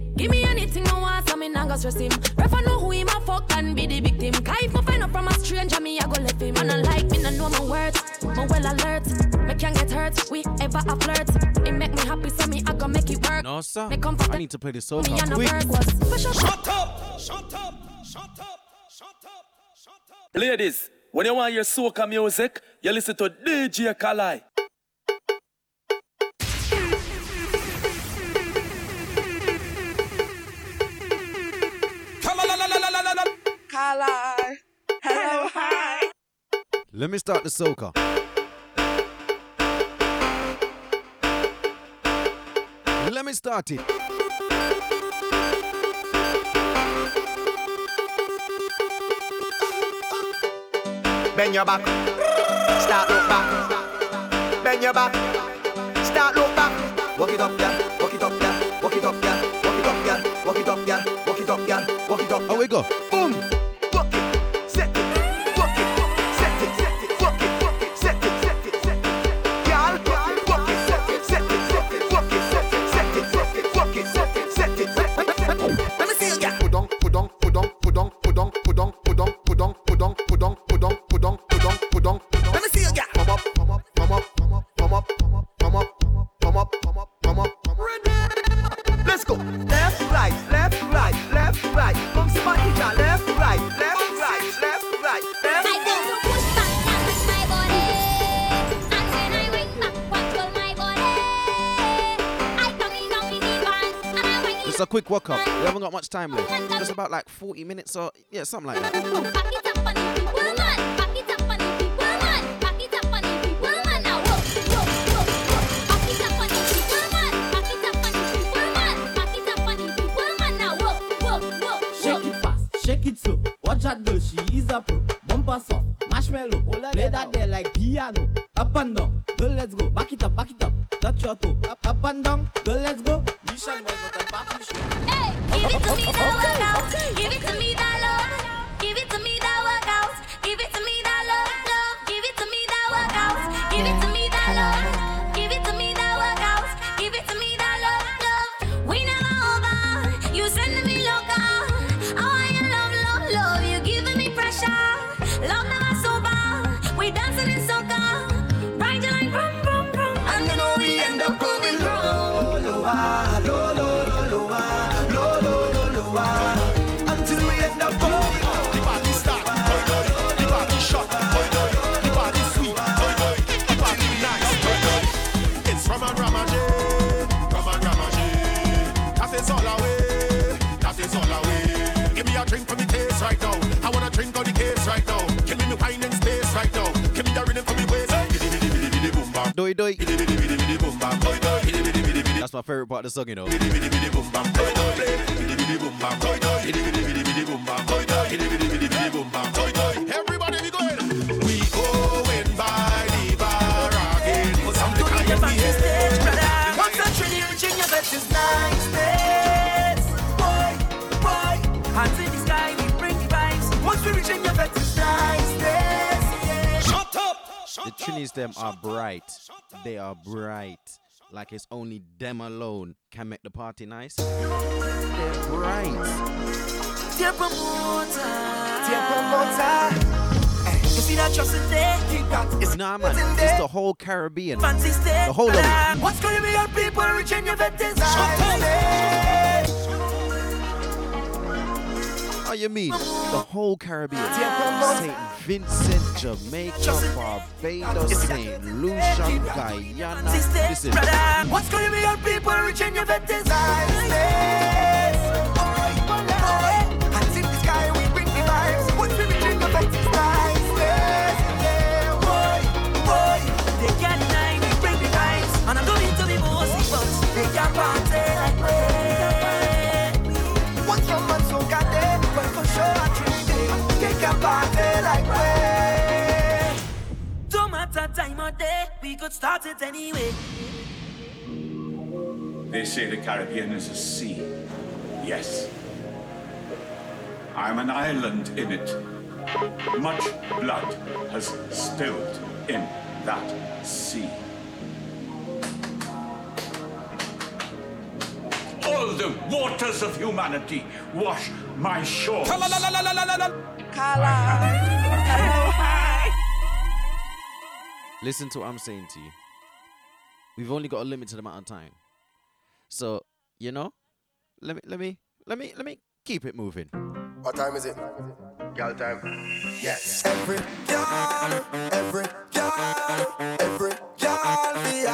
Want, so me not go stress him. Ref I know who him a fuck and be the victim. Cause if I find out from a stranger, me I go left him. And I like me, no know my words, my well alert. Me can't get hurt, we ever a flirt. It make me happy, so me I go make it work. No, sir. Me comfort I need to play this song me and no quick. bird was. For sure. Shut up! Shut up! Shut up! Ladies, when you want your soca music, you listen to DJ Kali. Kali. Hello, hi. Let me start the soca. Let me start it. Bend your back. Start look back. Bend your back. Start look back. Walk it up, girl. Walk it up, girl. Walk it up, girl. Walk it up, girl. Walk it up, girl. Walk it up, girl. Walk it up. Oh, we go. Got much time left. Just about like 40 minutes or yeah, something like that. song, you know. Everybody, we go by the bar again. Nice days. Boy, boy, hands in the sky, we bring the vibes. Once we your nice days. Shut up. The Chinese them are bright. They are bright. Like it's only them alone can make the party nice. They're. Dear promoter, dear promoter. You see that trust in there? It's Nah man, it's the whole Caribbean. fancy. The whole of it. What's going to be your people reaching your best is niceness? How you mean? The whole Caribbean. St. Vincent, Jamaica, Barbados, St. Lucia, Guyana. Listen, What's going to be your people? Reaching your best time or day, we could start it anyway. They say the Caribbean is a sea. Yes. I'm an island in it. Much blood has spilled in that sea. All the waters of humanity wash my shores. Listen to what I'm saying to you. We've only got a limited amount of time. So, you know, let me let me let me let me keep it moving. What time is it? Girl time. Yes. Every girl, every girl, every girl, we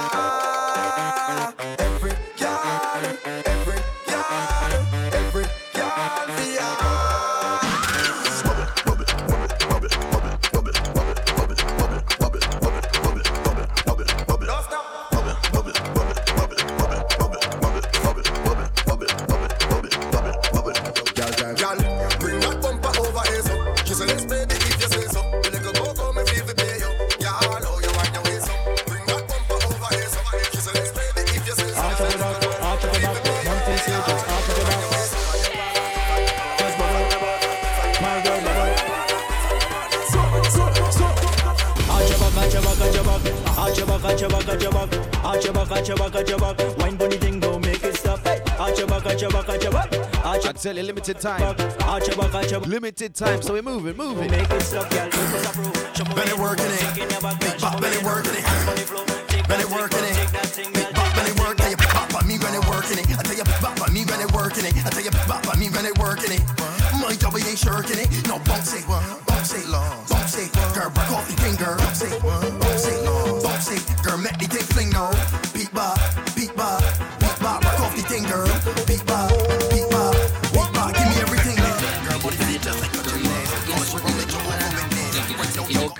so. Let's baby, if you say so. You little go for me, feel the pay you. Yeah, I know you want your way, so. Bring that bumper over here, so. She said, let's baby, if you say so. Arch of the back, arch of the back, say just arch of the back. Just bubble, my girl bubble. So, so, so. Arch your back, arch your back, arch your back, arch your back, arch your back, arch your back, arch your back, arch your back, arch your back. Wine bunny thing, don't make it stop. Arch your back, arch your back, arch your back. Arch I tell you, limited time. Arch your back, arch your back. Limited time, so we're moving, moving. Make it stop, girl. Belly working it. Big pop belly working it. Belly working it. Big pop belly work. Tell you pop on me when it working it. I tell you pop on me when it working it. I tell you pop on me when it working it. My job ain't shirking it. No bounce it, bounce it, bounce it. Girl, break off the thing, girl. Bounce it, bounce it, bounce it. Girl, make the thing fling now.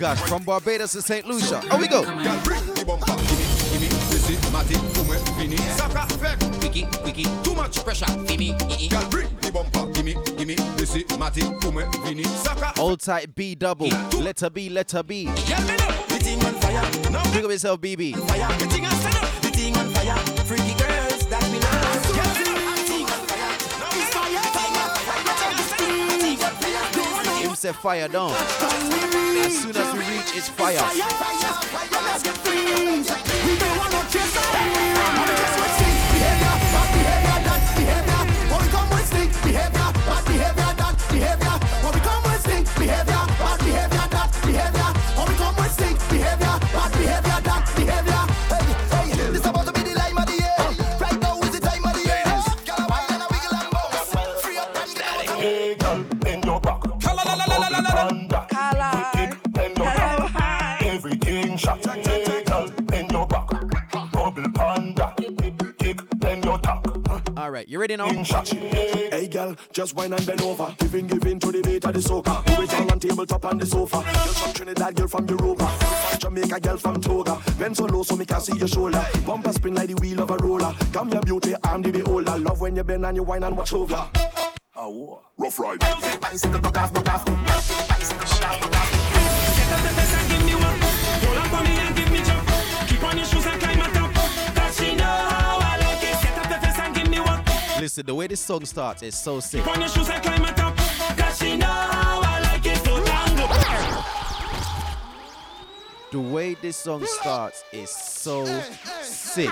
Gosh, from Barbados to St. Lucia. Oh, we go. Too much pressure me. Hold tight, B double. Letter B, letter B. Pick up yourself, BB. Freaky fire. Fire down. As soon as we reach, it's fire. Ready now? Hey, girl, just wine and bend over. Giving, giving to the beat of the soca. Do it all on tabletop on the sofa. Girl from Trinidad, girl from Europa. From Jamaica, girl from Toga. Bend so low so me can see your shoulder. Bumper spin like the wheel of a roller. Come your beauty, I'm the beholder. Love when you bend and you wine and watch over. Oh, rough ride. Listen, the way this song starts is so sick. Your shoes, cause she know I like it so tango. The way this song starts is so sick.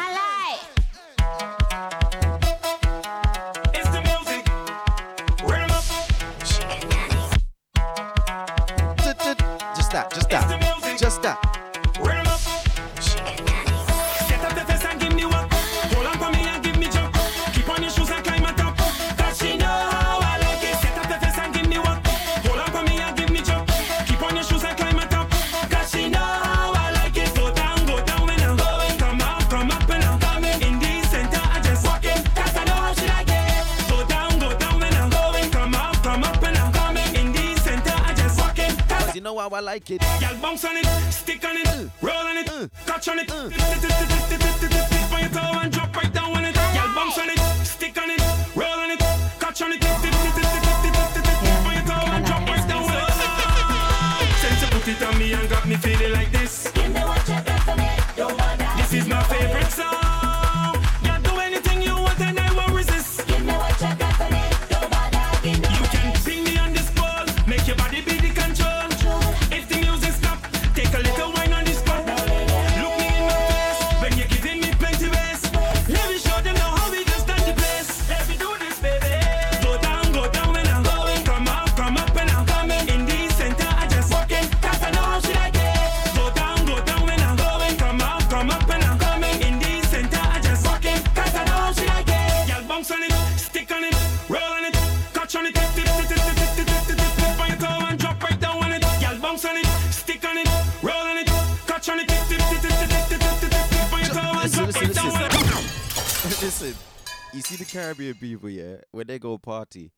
Like it. Girl, bounce on it, stick on it, roll on it, catch on it. Tip on your toe and drop right down on it. Girl, bounce on it, stick on it, roll on it, catch on it. Tip on your toe and drop right down on it. Since you put it on me and got me feeling like Caribbean people, yeah, when they go party,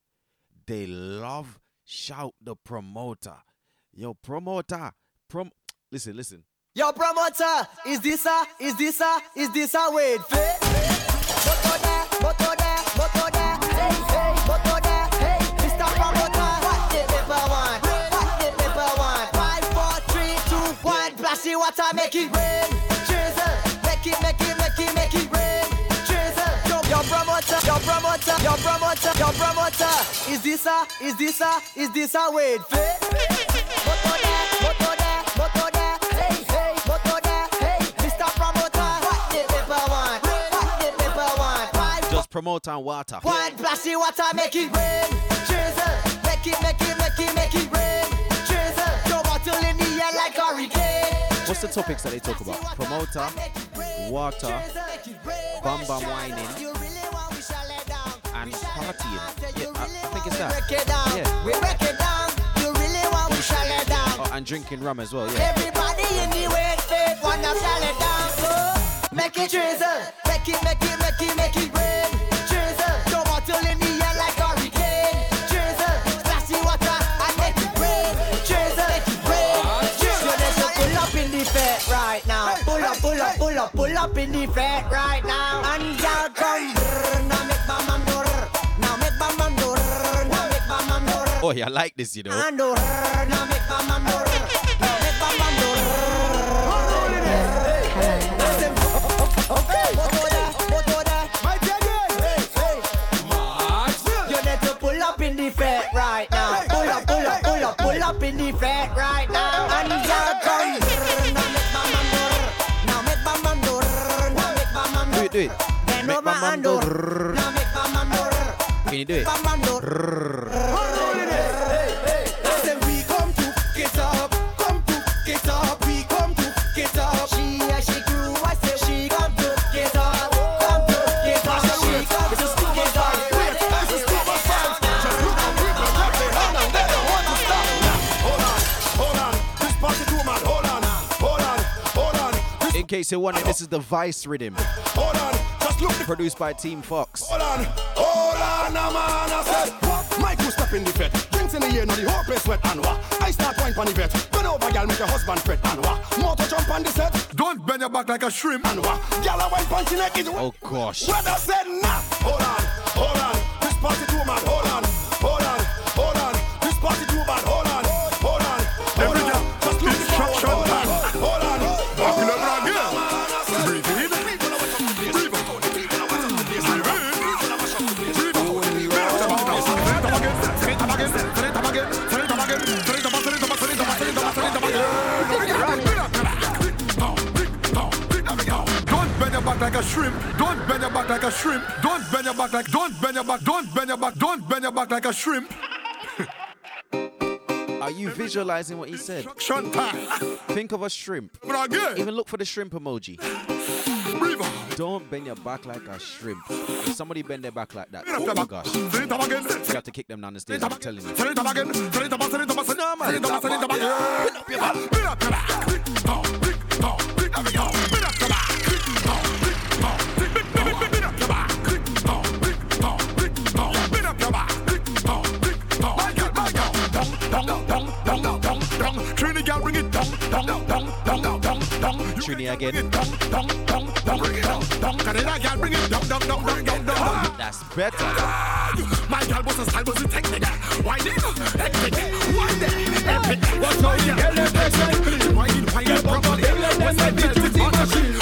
they love shout the promoter. Yo, promoter, prom. Listen, listen. Yo, promoter, is this a, is this a, is this a wait. Promoter. What the make it rain. Promoter, yo, promoter, yo, promoter. Is this a, is this a, is this a wait fit? Moto there, moto there, moto there, hey, hey, moto hey, Mr. Promoter. What the paper want? What the paper want? Just promote and water. one splashy water, make it rain. Drizzle, make it, make it, make it, make it rain. Drizzle, throw bottle in the air like a hurricane. What's the topics that they talk about? Promoter, water, bam bam whining, partying. Yeah, I, I think it's that. Yeah. we break it down. You really want we shall it down. Oh, and drinking rum as well. Yeah. Everybody in the wait fit, wanna shall it down. Oh, make it drizzle, make it, make it, make it, make it rain. Drizzle, throw bottle in the air like hurricane. Drizzle, splashy water and make it rain. Drizzle, make it rain. Drizzle, you need to pull up in the fet right now. Pull up, pull up, pull up, pull up in the fet right now. And y'all come, need to pull up in the fet right now. Pull up, pull up, pull up, pull up in the fet right now. And y'all come. Now make my man do. Now make my man do. On. In case this is the Vice Rhythm. Hold on, just look. Produced by Team Fox. Hold on, hold on, a man. I said, what? Michael step in the vet. Drinks in the air, now the whole place wet. And what? I start wine pon the vet. Bend over, girl, make your husband fret. And what? Motor jump on the set. Don't bend your back like a shrimp. And what? Girl, a wine pon the neck. It Oh, gosh. Weather said nah. Hold on, hold on. This party too mad. Hold on, hold like a shrimp. Don't bend your back like. Don't bend your back. Don't bend your back. Don't bend your back like a shrimp. Are you visualizing what he said? Think of a shrimp. Even look for the shrimp emoji. Don't bend your back like a shrimp. If somebody bend their back like that, oh my gosh. Straight up again. You have to kick them down the stairs, I'm telling you. Straight up again. Straight up, up, straight up. No, man. Up, straight up again. Bend up your back. Trini again. Bring it girl. That's better. My girl was was a technique. Why did epic? Why did? Why did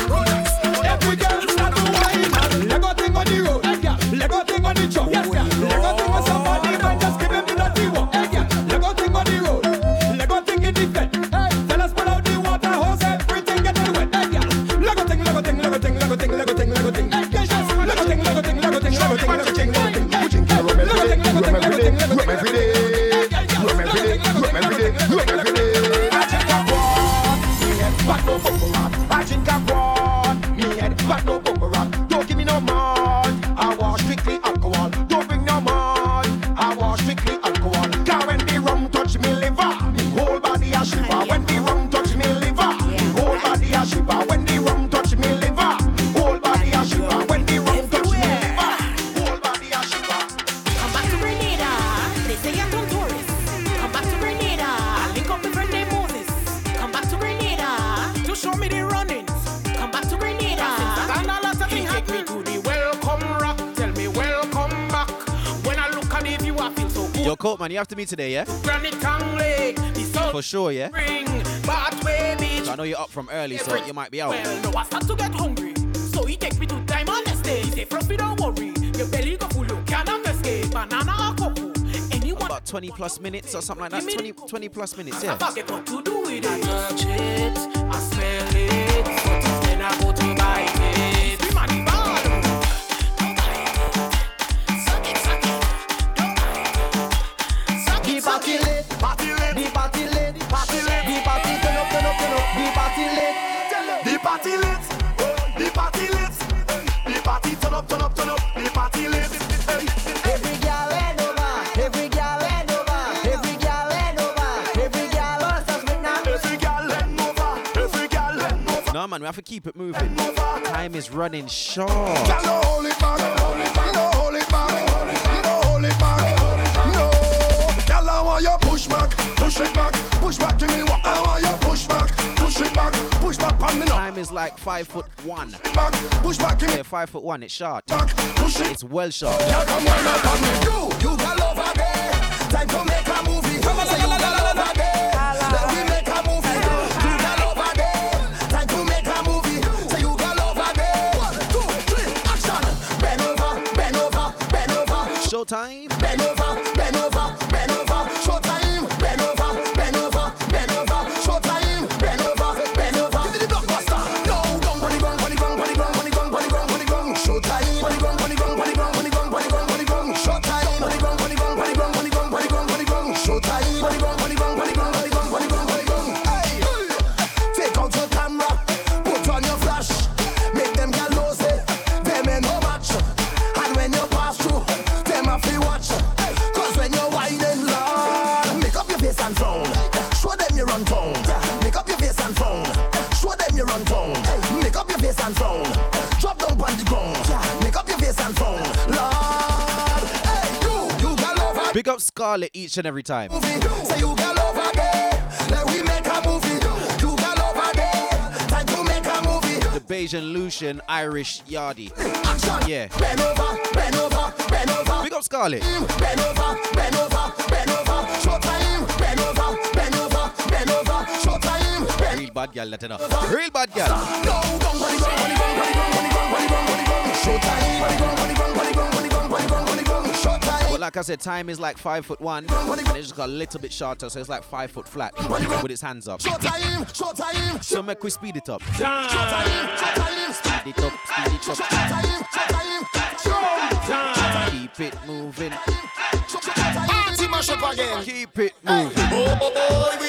today, yeah? For sure, yeah? So I know you're up from early, so you might be out. Well, no, I start to get hungry. So he takes me to Diamond Estate. He say, don't worry. Your belly go full, you cannot escape. Banana or cocoa. Anyone About 20 plus minutes or something like that. 20, 20 plus minutes, yeah. I forget what to do with it. I touch it, I smell it. But then I go have to keep it moving. Time is running short. Time is like five foot one. Back, push back. Yeah, five foot one. It's short. Back, push it. It's well short. Yeah, come on, on. You, you each and every time. The Bayesian Lucian Irish Yardi. Yeah. Big up Scarlet. Real bad girl, let it enough. Real bad girl. But like I said, time is like five foot one, and it's just got a little bit shorter, so it's like five foot flat with its hands up. Short time, short time. So make we speed it up. Short time. Speed it up, Keep it moving. Keep it moving. Oh, oh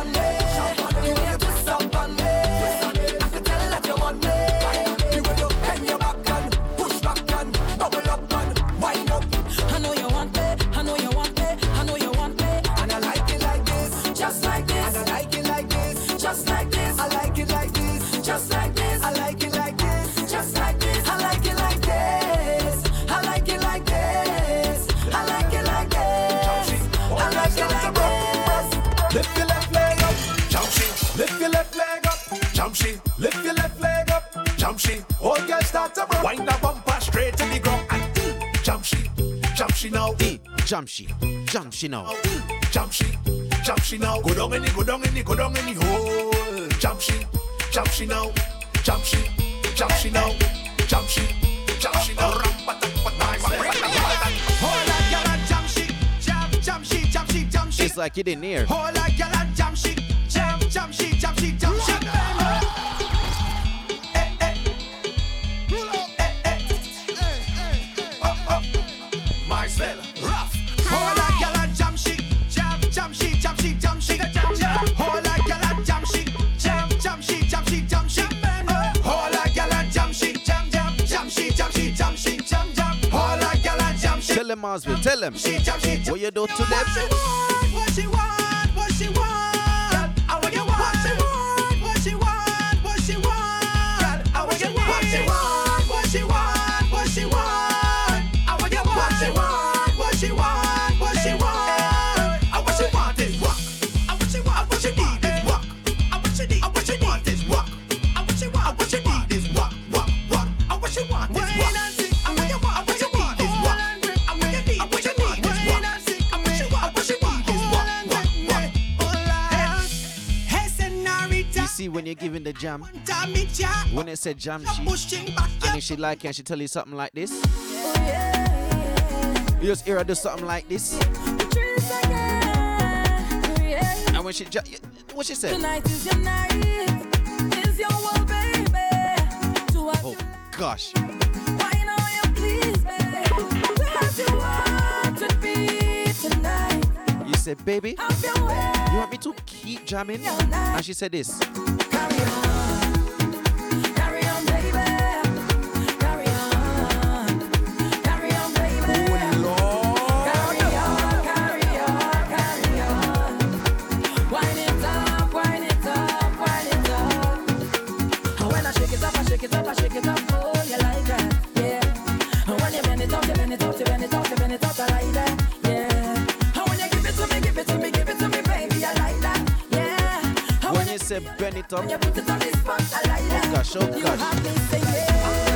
jump she, jump she now. Jump she, jump she now. Go down any, go down any, go down any hole. Jump she, jump she now. Jump she, jump she now. Jump she, jump she now. It's like it in here. Salem. She jumped jam. When it said jam, she and if she like it, and she tell you something like this. You just hear her do something like this. And when she ju- what she said? Oh gosh. You said, baby, you want me to keep jamming? And she said this. turn it up. Showcash, showcash.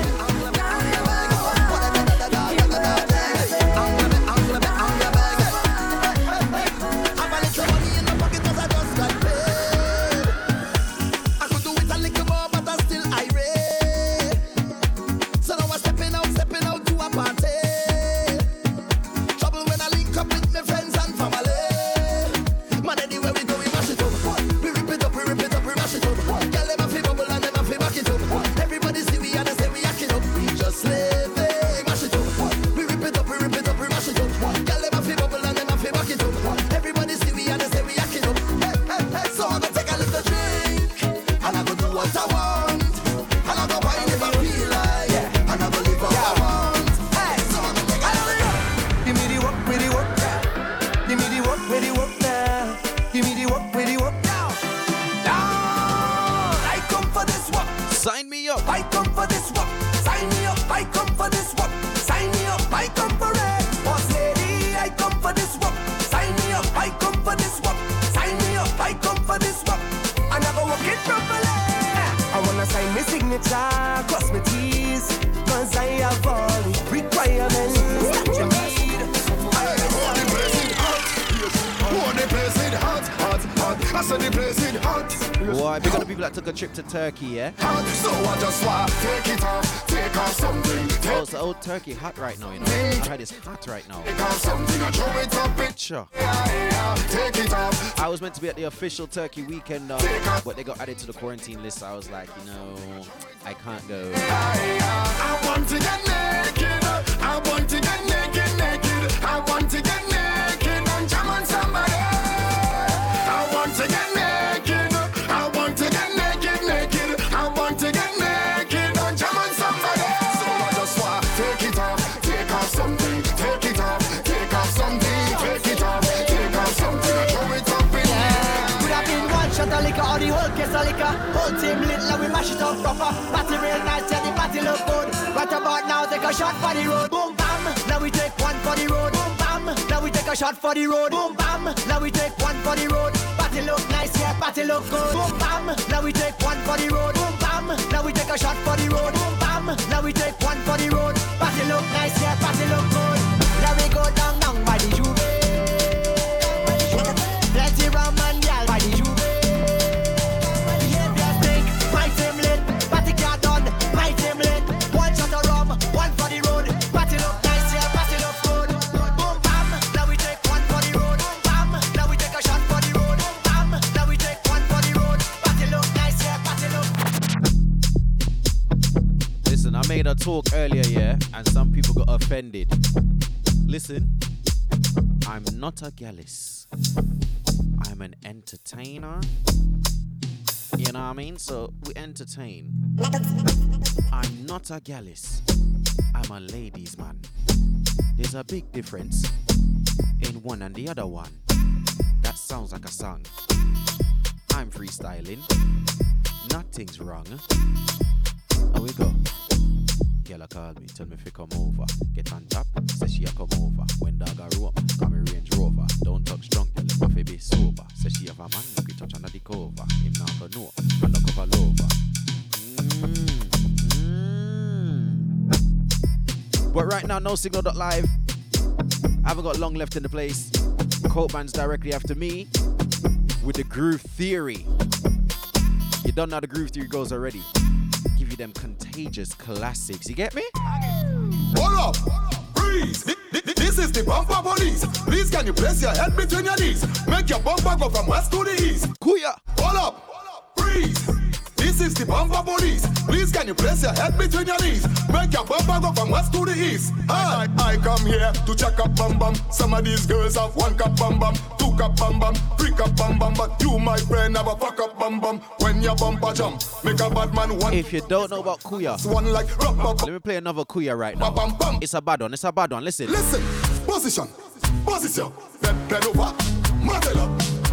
Trip to Turkey, yeah? So I just want take it off, take off something. Take Oh, so old Turkey hot right now, you know. I heard it's hot right now. off something and throw it up in. Take it off. I was meant to be at the official Turkey weekend, uh, but they got added to the quarantine list. So I was like, you know, I can't go. I want to get naked. I want to get naked, naked. I want to get naked and jam on somebody. I want to get naked. Liquor. Whole team lit, now we mash it up proper. Party real nice, yeah, the party look good. Right about now, take a shot for the road. Boom bam, now we take one for the road. Boom bam, now we take a shot for the road. Boom bam, now we take one for the road. Party look nice, yeah, party look good. Boom bam, now we take one for the road. Boom bam, now we take a shot for the road. Boom bam, now we take one for the road. Party look nice, yeah, party look good. Now we go down, down by the talk earlier, yeah, and some people got offended. Listen, I'm not a gallus. I'm an entertainer. You know what I mean? So we entertain. I'm not a gallus. I'm a ladies' man. There's a big difference in one and the other one. That sounds like a song. I'm freestyling. Nothing's wrong. Here we go. Girl a call me, tell me you come over. Get on top, say she a come over. When dog a rope, come a Range Rover. Don't touch drunk, girl, if fi be sober. Say she have a man, look it touch under the cover. Him not go know, and look over over. Mm. But right now, no signal live. I haven't got long left in the place. Coat man's directly after me with the groove theory. You don't know how the groove theory goes already. You them contagious classics. You get me? Hold up, breeze. Thi- This is the bumper police. Please, can you place your head between your knees? Make your bumper go from west to the east. Kuya. Hold up, breeze. This is the bumper police. Please, can you place your head between your knees? Make your bumper go from west to the east. I, I come here to check up bum bum. Some of these girls have one cup bum bum, two cup bum bum, three cup bum bum. But you, my friend, have a fuck up bum bum. When your bumper jump, make a bad man one. If you don't know about Kuya, one like let me play another Kuya right now. It's a bad one. It's a bad one. Listen. Listen. Position. Position. Bend, bend over. Martel up.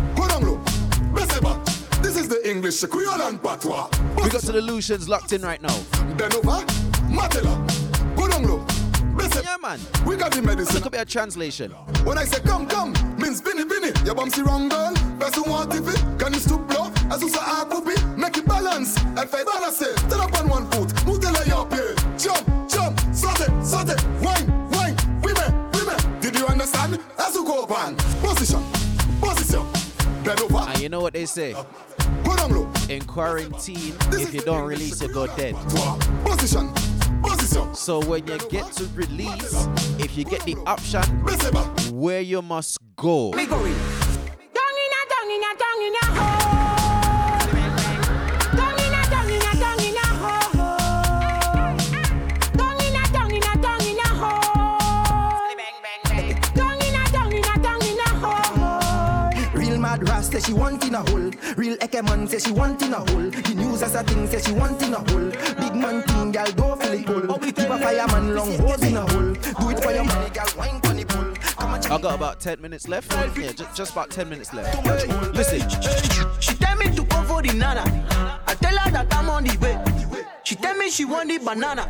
This is the English Creole and Patois. We got to the Lucians locked in right now. Bend over. Martel up. Go down low. Bese Yeah, man. We got the medicine. Look at a translation. When I say come, come, means binny, binny. Your bum see wrong girl. Person want if it. Can you stoop low? As you say, I copy. Make it balance. And fight balance it. Stand up on one foot. Move the leg up here. Jump, jump. Saute, saute. Wine, wine. Women, women. Did you understand? As you go up on. Position. Position. Bend over. And ah, you know what they say? Go down low. In quarantine, if you don't release, you go dead. Position. Position. So when you get to release, if you get the option, where you must go. Say she want in a hole. Real Eke man say she want in a hole. The news as a thing say she want in a hole. Big man thing, gal don't feel it pull. Keep a fireman long hose in a hole. Do it for your money, gal wine pon the and I got about 10 minutes left. Yeah, just, just about 10 minutes left. Listen. She tell me to come for the nana. I tell her that I'm on the way. She tell me she want the banana.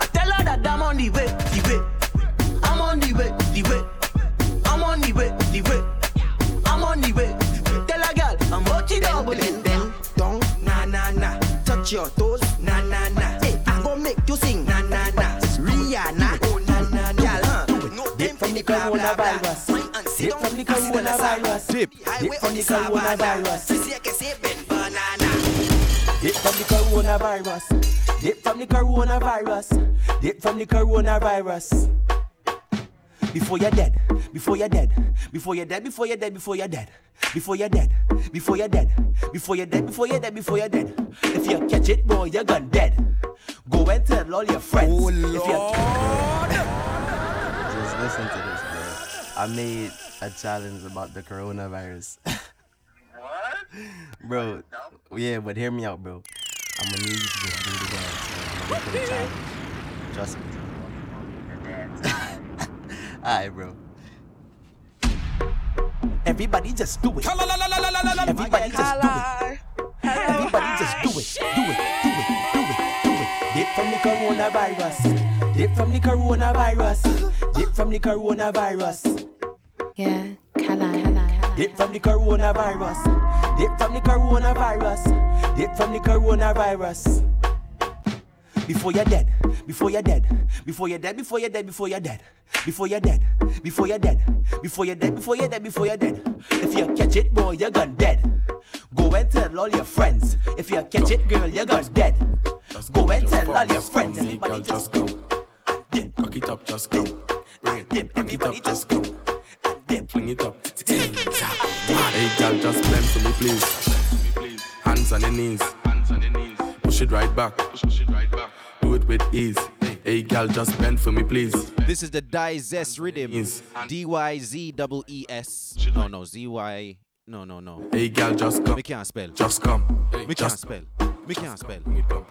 I tell her that I'm on the way, the way. I'm on the way, the way. I'm on the way, the way. Your toes, na na na. Hey, I go make you sing, na na na. Rihanna, oh na na na. Gal, huh? No time from the blah. Sit down, the coronavirus. Dip. Dip from the coronavirus. Dip from the coronavirus. Dip from the coronavirus. Dip from the coronavirus. Before you're dead, before you're dead, before you're dead, before you're dead, before you're dead, before you're dead, before you're dead, before you're dead, before you're dead, before you're dead. If you catch it, boy, you're gone dead. Go and tell all your friends. Oh, if you Just listen to this, bro. I made a challenge about the coronavirus. what? Bro, yeah, but hear me out, bro. I'm gonna need you to just do it again. So I'm gonna make it a challenge. Trust me. Alright, bro. Everybody just do it. Everybody just do it. Everybody just do it. Do it, do it, do it, do it. Dip from the coronavirus. Dip from the coronavirus. Dip from the coronavirus. Yeah, Kala. Dip from the coronavirus. Dip from the coronavirus. Dip from the coronavirus. Before you're dead, before you're dead, before you're dead, before you're dead, before you're dead, before you're dead, before you're dead, before you're dead, before you're dead, before you're dead. If you catch it, boy, you're gone dead. Go and tell all your friends. If you catch it, girl, you're gone dead. Go and tell all your friends. Everybody just go. Cock it up, just go. Bring it. Everybody just go. Dip. Fling it up. Hey, girl, just blend for me, please. Hands on your knees. Push it right back. Do it with ease. Hey, gal, just bend for me, please. This is the Die Zest rhythm. D Y Z double E S. No, no, Z Y. No, no, no. Hey, gal, just come. We can't spell. Just come. We can't spell. We can't spell.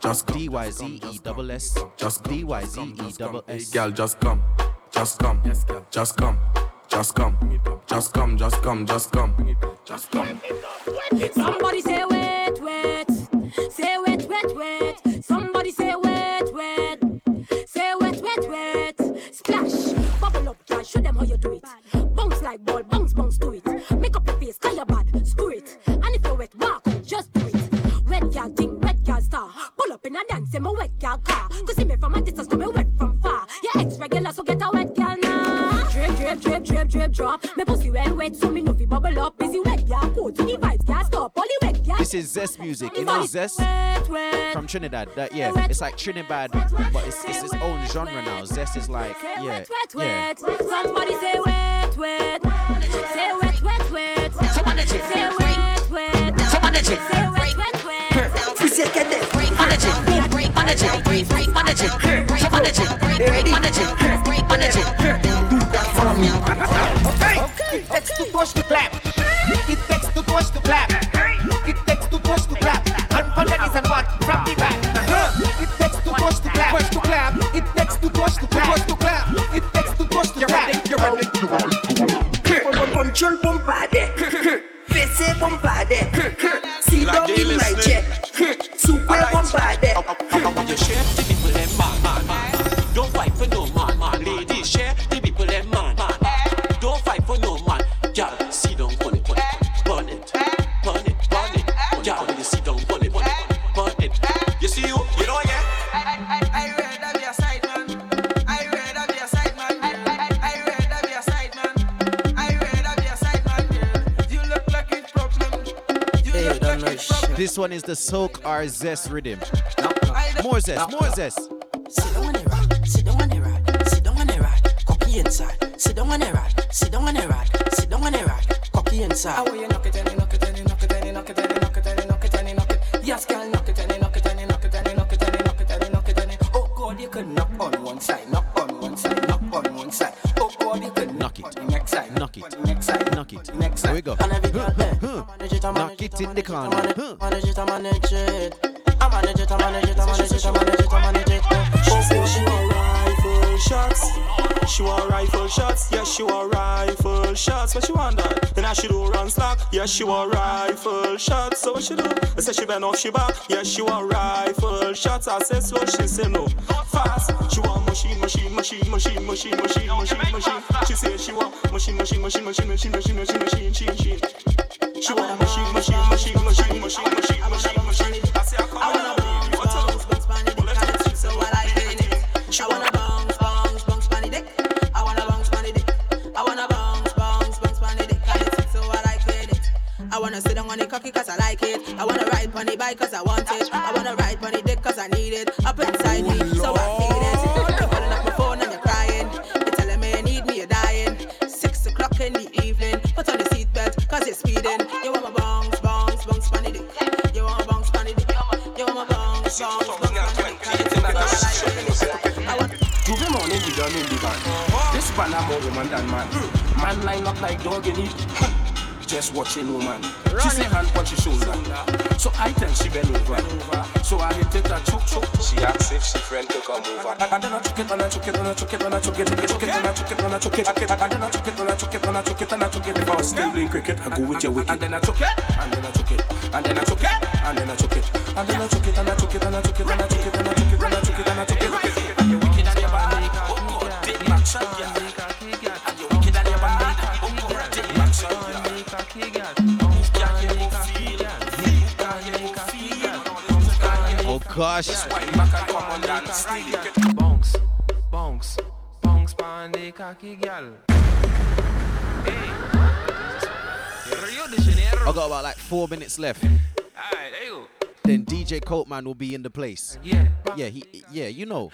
Just come. D Y Z E double S. Just D Y Z E double Hey, S. gal, just come. Just come. Just come. Just come. Just come. Just come. Just come. Just come. Somebody say wet, wet. Wet. Somebody say wet, wet. Say wet, wet, wet. Splash. Bubble up, girl. Show them how you do it. Bounce like ball, bounce, bounce, do it. Make up your face, call your bad, screw it. And if you're wet, walk just do it. Wet girl thing, wet girl star. Pull up in a dance, in my wet girl car. Cause see me from a distance, come me wet from far. Your ex regular, so get a wet girl. Drip, drip, drip, drip, drip, drop. Me pussy well wet, so me know fi bubble up. Busy wet girl, coat, the vibes can't stop. Only wet girl. This is Zess music. You know Zess from Trinidad. That yeah, it's like Trinidad, but it's it's its own genre now. Zess is like yeah, wet, yeah. wet. Somebody say wet, wet. Say wet, wet, wet. Somebody say wet, wet. Somebody say Say wet, wet, wet. Free say get it. Manage it. Manage it. Manage it. Manage it. Ready? Manage it. Manage it. Do that for me. Okay. It takes two touch to clap. It takes two touch to clap. It takes two touch to clap. And the knees and what? From the back. Uh-huh. It takes two touch to clap. Touch to clap. It takes two touch to clap. Touch to clap. It takes two touch to clap. You're ready. You're ready. Control bombade. Fesse bombade. See down in my jet. Super bombade. This one is the Soak R Zest rhythm. More zest, more zest. Sit down on the rod. Sit down on the rod. Sit down on the rod. Cocky inside. Sit down on the rod. Sit down on the rod. Sit down on the rod. Cocky inside. How you knock it and you knock it and the corner. Huh. Manage it, I manage it. I manage it, I manage it, I manage it, I manage it, I manage it. She said she want rifle shots. She want rifle shots. Yes, she want rifle shots. What she want that? Then I she do run slack. Yes, she want rifle shots. So what she do? I said she bend off she back. Yes, she want rifle shots. I said so. She say no. Fast. She want machine, machine, machine, machine, machine, machine, machine, machine. She say she want machine, machine, machine, machine, machine, machine, machine, machine, machine, machine. She wanna machine, machine, machine. Just watching woman. She say hand on she shoulder. So I tell she bend over. So I hit it a choke choke. She asks if she friend to come over. And then I choke it and I choke it and I choke it and I choke it and I choke it and I choke it and I choke it. And then I choke it and I choke it and I choke it and I choke it. If I was still playing cricket, I go with your wicket. And then I choke it and then I choke it Oh gosh. Bonks, bonks, bonks pan the cocky gal. Rio de Janeiro. I got about like four minutes left. Alright, there you go. Then DJ Kopeman will be in the place. Yeah. Yeah, he yeah, you know.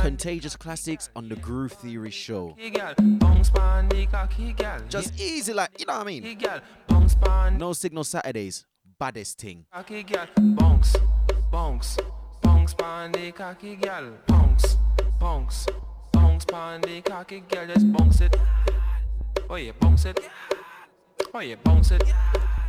Contagious classics on the Groove Theory show. Cocky gal, bonks pan the cocky gal. Just easy like, you know what I mean? gal, bonks pan No signal Saturdays. Baddest thing. cocky. Bonks, bonks, bonks pan the cocky gal. Bonks, bonks, bonks pan the cocky gal. Just bonks it. Oh yeah, bonks it. Oh yeah, bounce it.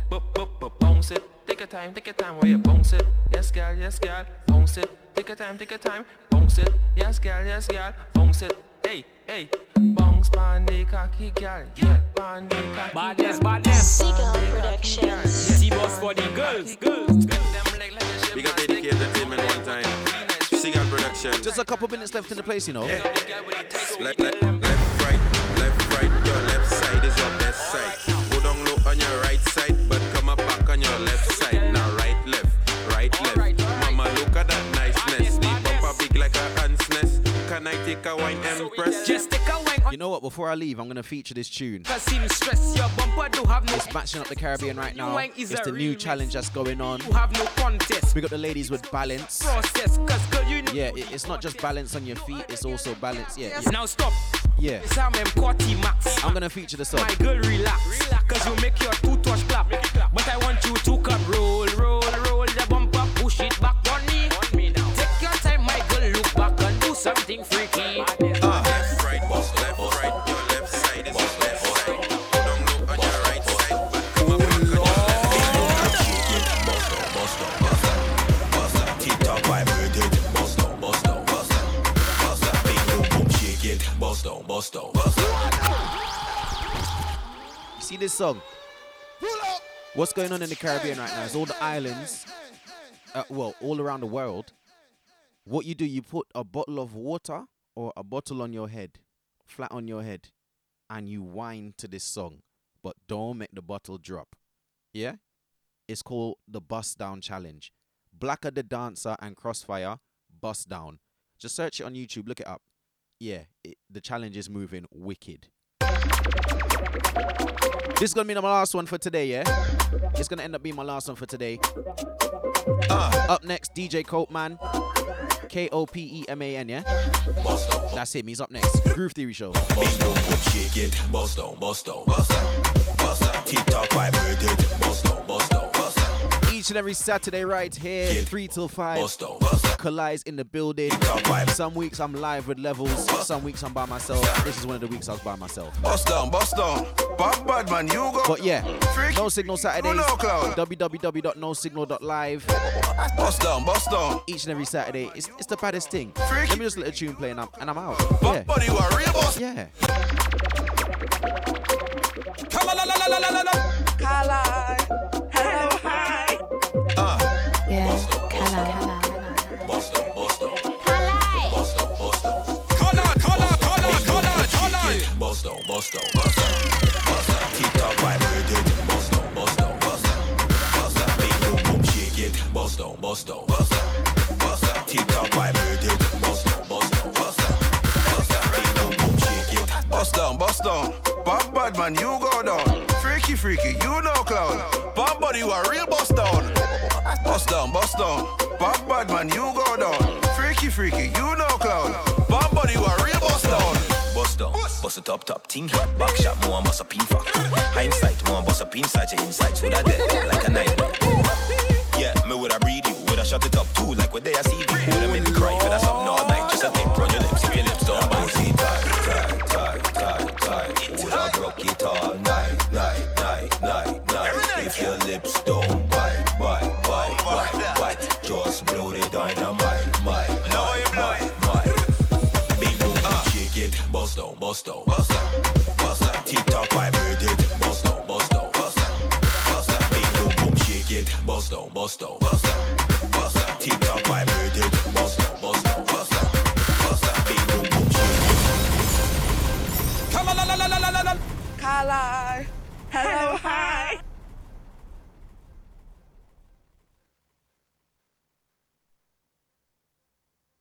Bup, bup, bup, bounce it. Take your time, take your time, oh yeah, bounce it. Yes, gal, yes, gal. bounce it. Take your time, take your time, bounce it. Yes, gal, yes, gal. bounce it. Hey, hey, bounce pan the cocky girl. Yeah, pan the cocky Badness, girl. badness. Seagull Productions. C-Boss for the girls, girls. We got dedicated entertainment one time. Seagull production. Just a couple minutes left in the place, you know. Left, left, left, right, left, right. Your left side is your best side. Go down low on your right side, but nest. Can I take a wine empress? Just take a wine You know what? Before I leave, I'm gonna feature this tune. Cause seem stress your bumper do have no It's matching up the Caribbean right now. wine is It's the new challenge that's going on. you have no contest We got the ladies with balance. process cause girl you know Yeah, it's not just balance on your feet, it's also balance. Yeah, yeah. Now stop yeah. I'm I'm gonna feature the song. My girl relax Cause you make your toothwash clap But I want you to come roll, roll, roll something freaky right, left, right. Your left right your left side. It, bust down, bust down, see this song? What's going on in the Caribbean right now is all the islands, uh, well, all around the world. What you do, you put a bottle of water or a bottle on your head, flat on your head, and you whine to this song, but don't make the bottle drop. Yeah? It's called the Bust Down Challenge. Blacker the Dancer and Crossfire, Bust Down. Just search it on YouTube, look it up. Yeah, it, the challenge is moving wicked. This is gonna be my last one for today, yeah? It's gonna end up being my last one for today. Ah. Up next, DJ Kopeman. K O P E M A N, yeah? That's him, he's up next. Groove Theory Show. Bust shake bust down, bust down, bust down, bust. Keep talk vibrated, bust down, bust down, bust down. Each and every Saturday, right here, 3 till 5. Bust down, bust down. Collides in the building. Some weeks I'm live with levels, some weeks I'm by myself. This is one of the weeks I was by myself. Bust down, bust down. Bad, bad man, you go. But yeah, Freak. No Signal Saturdays. no www.nosignal.live. Bust down, bust down. Each and every Saturday. It's, it's the baddest thing. Freak. Let me just let a tune play and I'm, and I'm out. But Yeah. you are real boss. Yeah. Yeah, Kala. Bust down, bust. Kala. Bust down, bust down. Color, color, color, color, color Bust down, bust down, bust down, bust down. Keep talk vibrated, bust down, bust down, bust down, bust down. Big boom boom, shake it, bust down, bust down, bust down, Bad man, you go down. Freaky freaky, you know clown. Bad body you a real bust down. Bust down, bust down. Bad bad man, you go down. Freaky freaky, you know clown. Bad body you a real bust down. Bust down, bust it up top ting. Back shot more and bust up in fuck. Hindsight more and bust up inside your insides. Would I dead like a nightmare? Yeah, me would I breed you. Would I shut it up too like what they I see you. Would I make me cry for that something Bust down, bust down, bust down. Tick tock vibrate it. Bust down, bust down, bust down, bust down. Big boom, boom, shake it. Bust down, bust down,